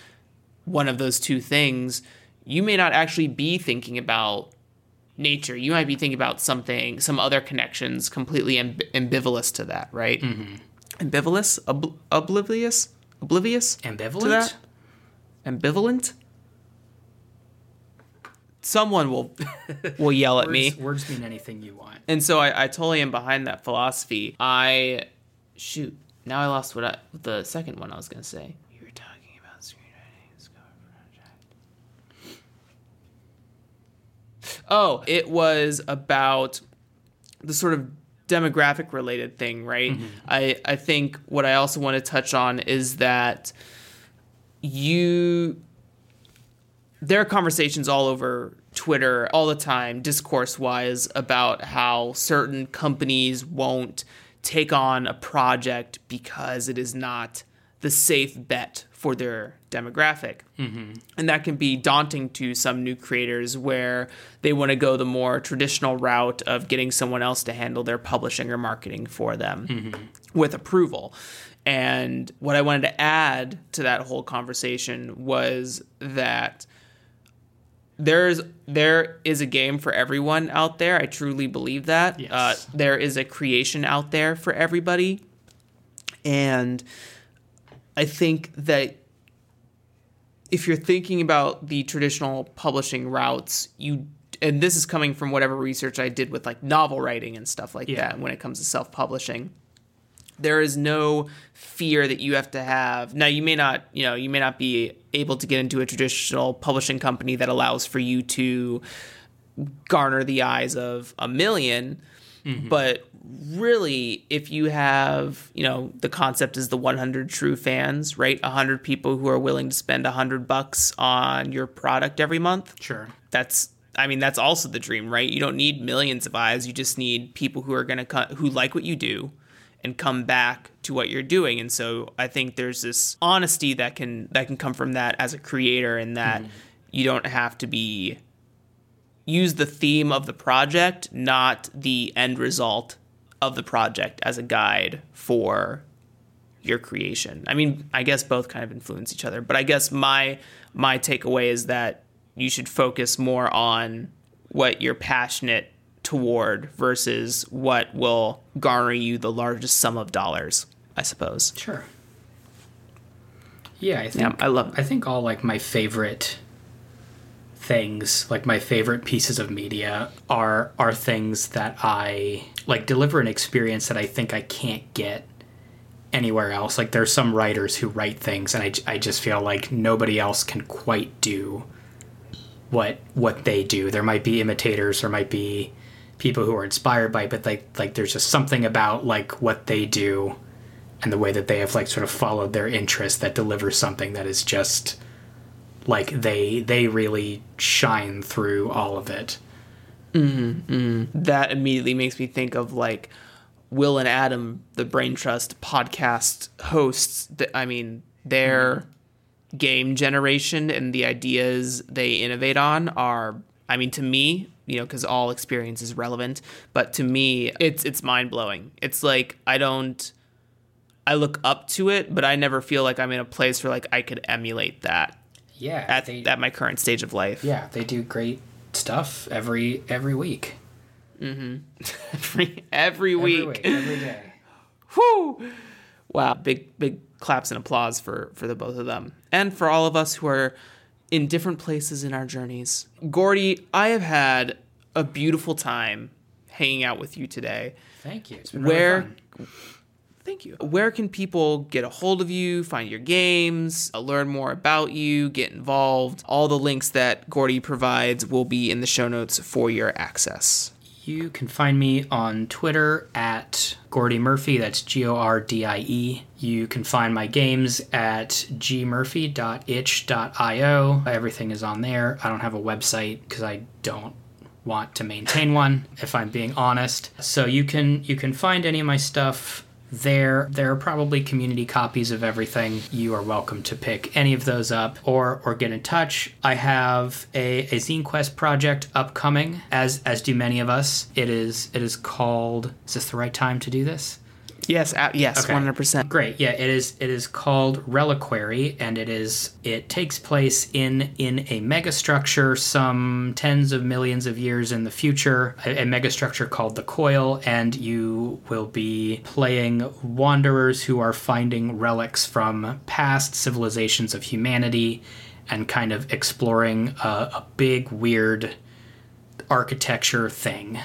[SPEAKER 3] one of those two things you may not actually be thinking about nature, you might be thinking about something, some other connections completely amb- ambivalent to that, right? Mm-hmm. Ambivalent, Ob- oblivious, oblivious,
[SPEAKER 2] ambivalent,
[SPEAKER 3] ambivalent. Someone will *laughs* will yell at
[SPEAKER 2] words,
[SPEAKER 3] me.
[SPEAKER 2] Words mean anything you want,
[SPEAKER 3] and so I, I totally am behind that philosophy. I shoot. Now I lost what I, the second one I was gonna say. Oh, it was about the sort of demographic related thing, right? Mm-hmm. I I think what I also want to touch on is that you there are conversations all over Twitter all the time, discourse wise, about how certain companies won't take on a project because it is not the safe bet for their demographic. Mm-hmm. And that can be daunting to some new creators where they want to go the more traditional route of getting someone else to handle their publishing or marketing for them mm-hmm. with approval. And what I wanted to add to that whole conversation was that there's there is a game for everyone out there. I truly believe that.
[SPEAKER 2] Yes.
[SPEAKER 3] Uh, there is a creation out there for everybody And I think that if you're thinking about the traditional publishing routes, you and this is coming from whatever research I did with like novel writing and stuff like
[SPEAKER 2] Yeah.
[SPEAKER 3] that when it comes to self-publishing. There is no fear that you have to have. Now you may not, you know, you may not be able to get into a traditional publishing company that allows for you to garner the eyes of a 1000000 but really if you have you know the concept is the 100 true fans right? 100 people who are willing to spend 100 bucks on your product every month.
[SPEAKER 2] Sure.
[SPEAKER 3] that's i mean that's also the dream right? You don't need millions of eyes. You just need people who are going to co- who like what you do and come back to what you're doing. And so i think there's this honesty that can that can come from that as a creator and that mm-hmm. you don't have to be use the theme of the project not the end result of the project as a guide for your creation. I mean, I guess both kind of influence each other, but I guess my my takeaway is that you should focus more on what you're passionate toward versus what will garner you the largest sum of dollars, I suppose.
[SPEAKER 2] Sure. Yeah, I think
[SPEAKER 3] I love-
[SPEAKER 2] I think all like my favorite things, like my favorite pieces of media are are things that I like deliver an experience that I think I can't get anywhere else. Like there's some writers who write things and I, I just feel like nobody else can quite do what what they do. There might be imitators, there might be people who are inspired by it, but like like there's just something about like what they do and the way that they have like sort of followed their interest that delivers something that is just like they they really shine through all of it. Mm-hmm.
[SPEAKER 3] that immediately makes me think of like Will and Adam, the Brain Trust podcast hosts. Th- I mean, their mm-hmm. game generation and the ideas they innovate on are, I mean, to me, you know, because all experience is relevant, but to me, it's it's mind blowing. It's like I don't. I look up to it, but I never feel like I'm in a place where like I could emulate that
[SPEAKER 2] Yeah,
[SPEAKER 3] at
[SPEAKER 2] they,
[SPEAKER 3] at my current stage of life.
[SPEAKER 2] yeah, they do great stuff every every week. Mm-hmm. *laughs*
[SPEAKER 3] every every week.
[SPEAKER 2] Every week, every day. *laughs*
[SPEAKER 3] Whew. Wow, big big claps and applause for for the both of them and for all of us who are in different places in our journeys. Gordie, I have had a beautiful time hanging out with you today.
[SPEAKER 2] Thank you. It's been really
[SPEAKER 3] Where. Thank you. Where can people get a hold of you, find your games, uh, learn more about you, get involved? All the links that Gordie provides will be in the show notes for your access.
[SPEAKER 2] You can find me on Twitter at Gordie Murphy. That's G O R D I E. You can find my games at gmurphy.itch.io. Everything is on there. I don't have a website because I don't want to maintain one, if I'm being honest. So you can you can find any of my stuff there. There are probably community copies of everything. You are welcome to pick any of those up or or get in touch. I have a, a Zine Quest project upcoming, as as do many of us. It is it is called is this the right time to do this?
[SPEAKER 3] Yes, uh, yes, 100%.
[SPEAKER 2] Great. Yeah, it is. It is called Reliquary, and it is. It takes place in in a megastructure some tens of millions of years in the future. A, a megastructure called the Coil, and you will be playing wanderers who are finding relics from past civilizations of humanity, and kind of exploring a, a big weird architecture thing.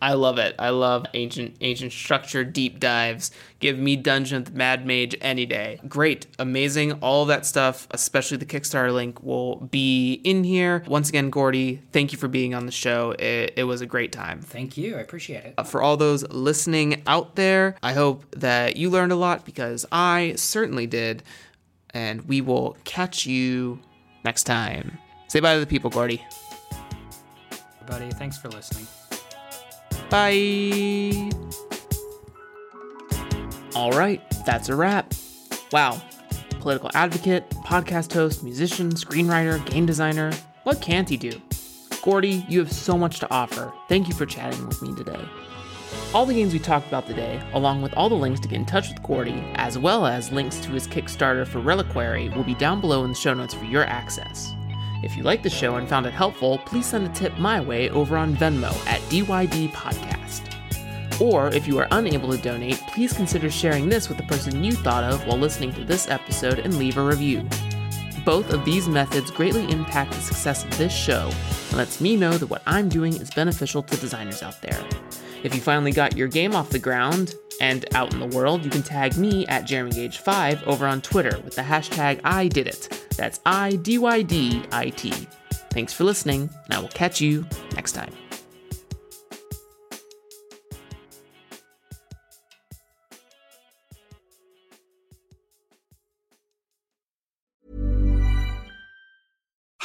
[SPEAKER 3] I love it. I love ancient ancient structure deep dives. Give me Dungeon with Mad Mage any day. Great, amazing. All that stuff, especially the Kickstarter link, will be in here. Once again, Gordie, thank you for being on the show. It, it was a great time.
[SPEAKER 2] Thank you. I appreciate it.
[SPEAKER 3] Uh, For all those listening out there, I hope that you learned a lot because I certainly did. And we will catch you next time. Say bye to the people, Gordie.
[SPEAKER 2] Everybody, thanks for listening.
[SPEAKER 3] Bye. All right, that's a wrap. Wow. Political advocate, podcast host, musician, screenwriter, game designer. What can't he do? Gordie, you have so much to offer. Thank you for chatting with me today. All the games we talked about today, along with all the links to get in touch with Gordie, as well as links to his Kickstarter for Reliquary, will be down below in the show notes for your access. If you liked the show and found it helpful, please send a tip my way over on Venmo at DYD Podcast. Or if you are unable to donate, please consider sharing this with the person you thought of while listening to this episode and leave a review. Both of these methods greatly impact the success of this show and lets me know that what I'm doing is beneficial to designers out there. If you finally got your game off the ground and out in the world, you can tag me at JeremyGage5 over on Twitter with the hashtag I did it. That's I D Y D I T. Thanks for listening, and I will catch you next time.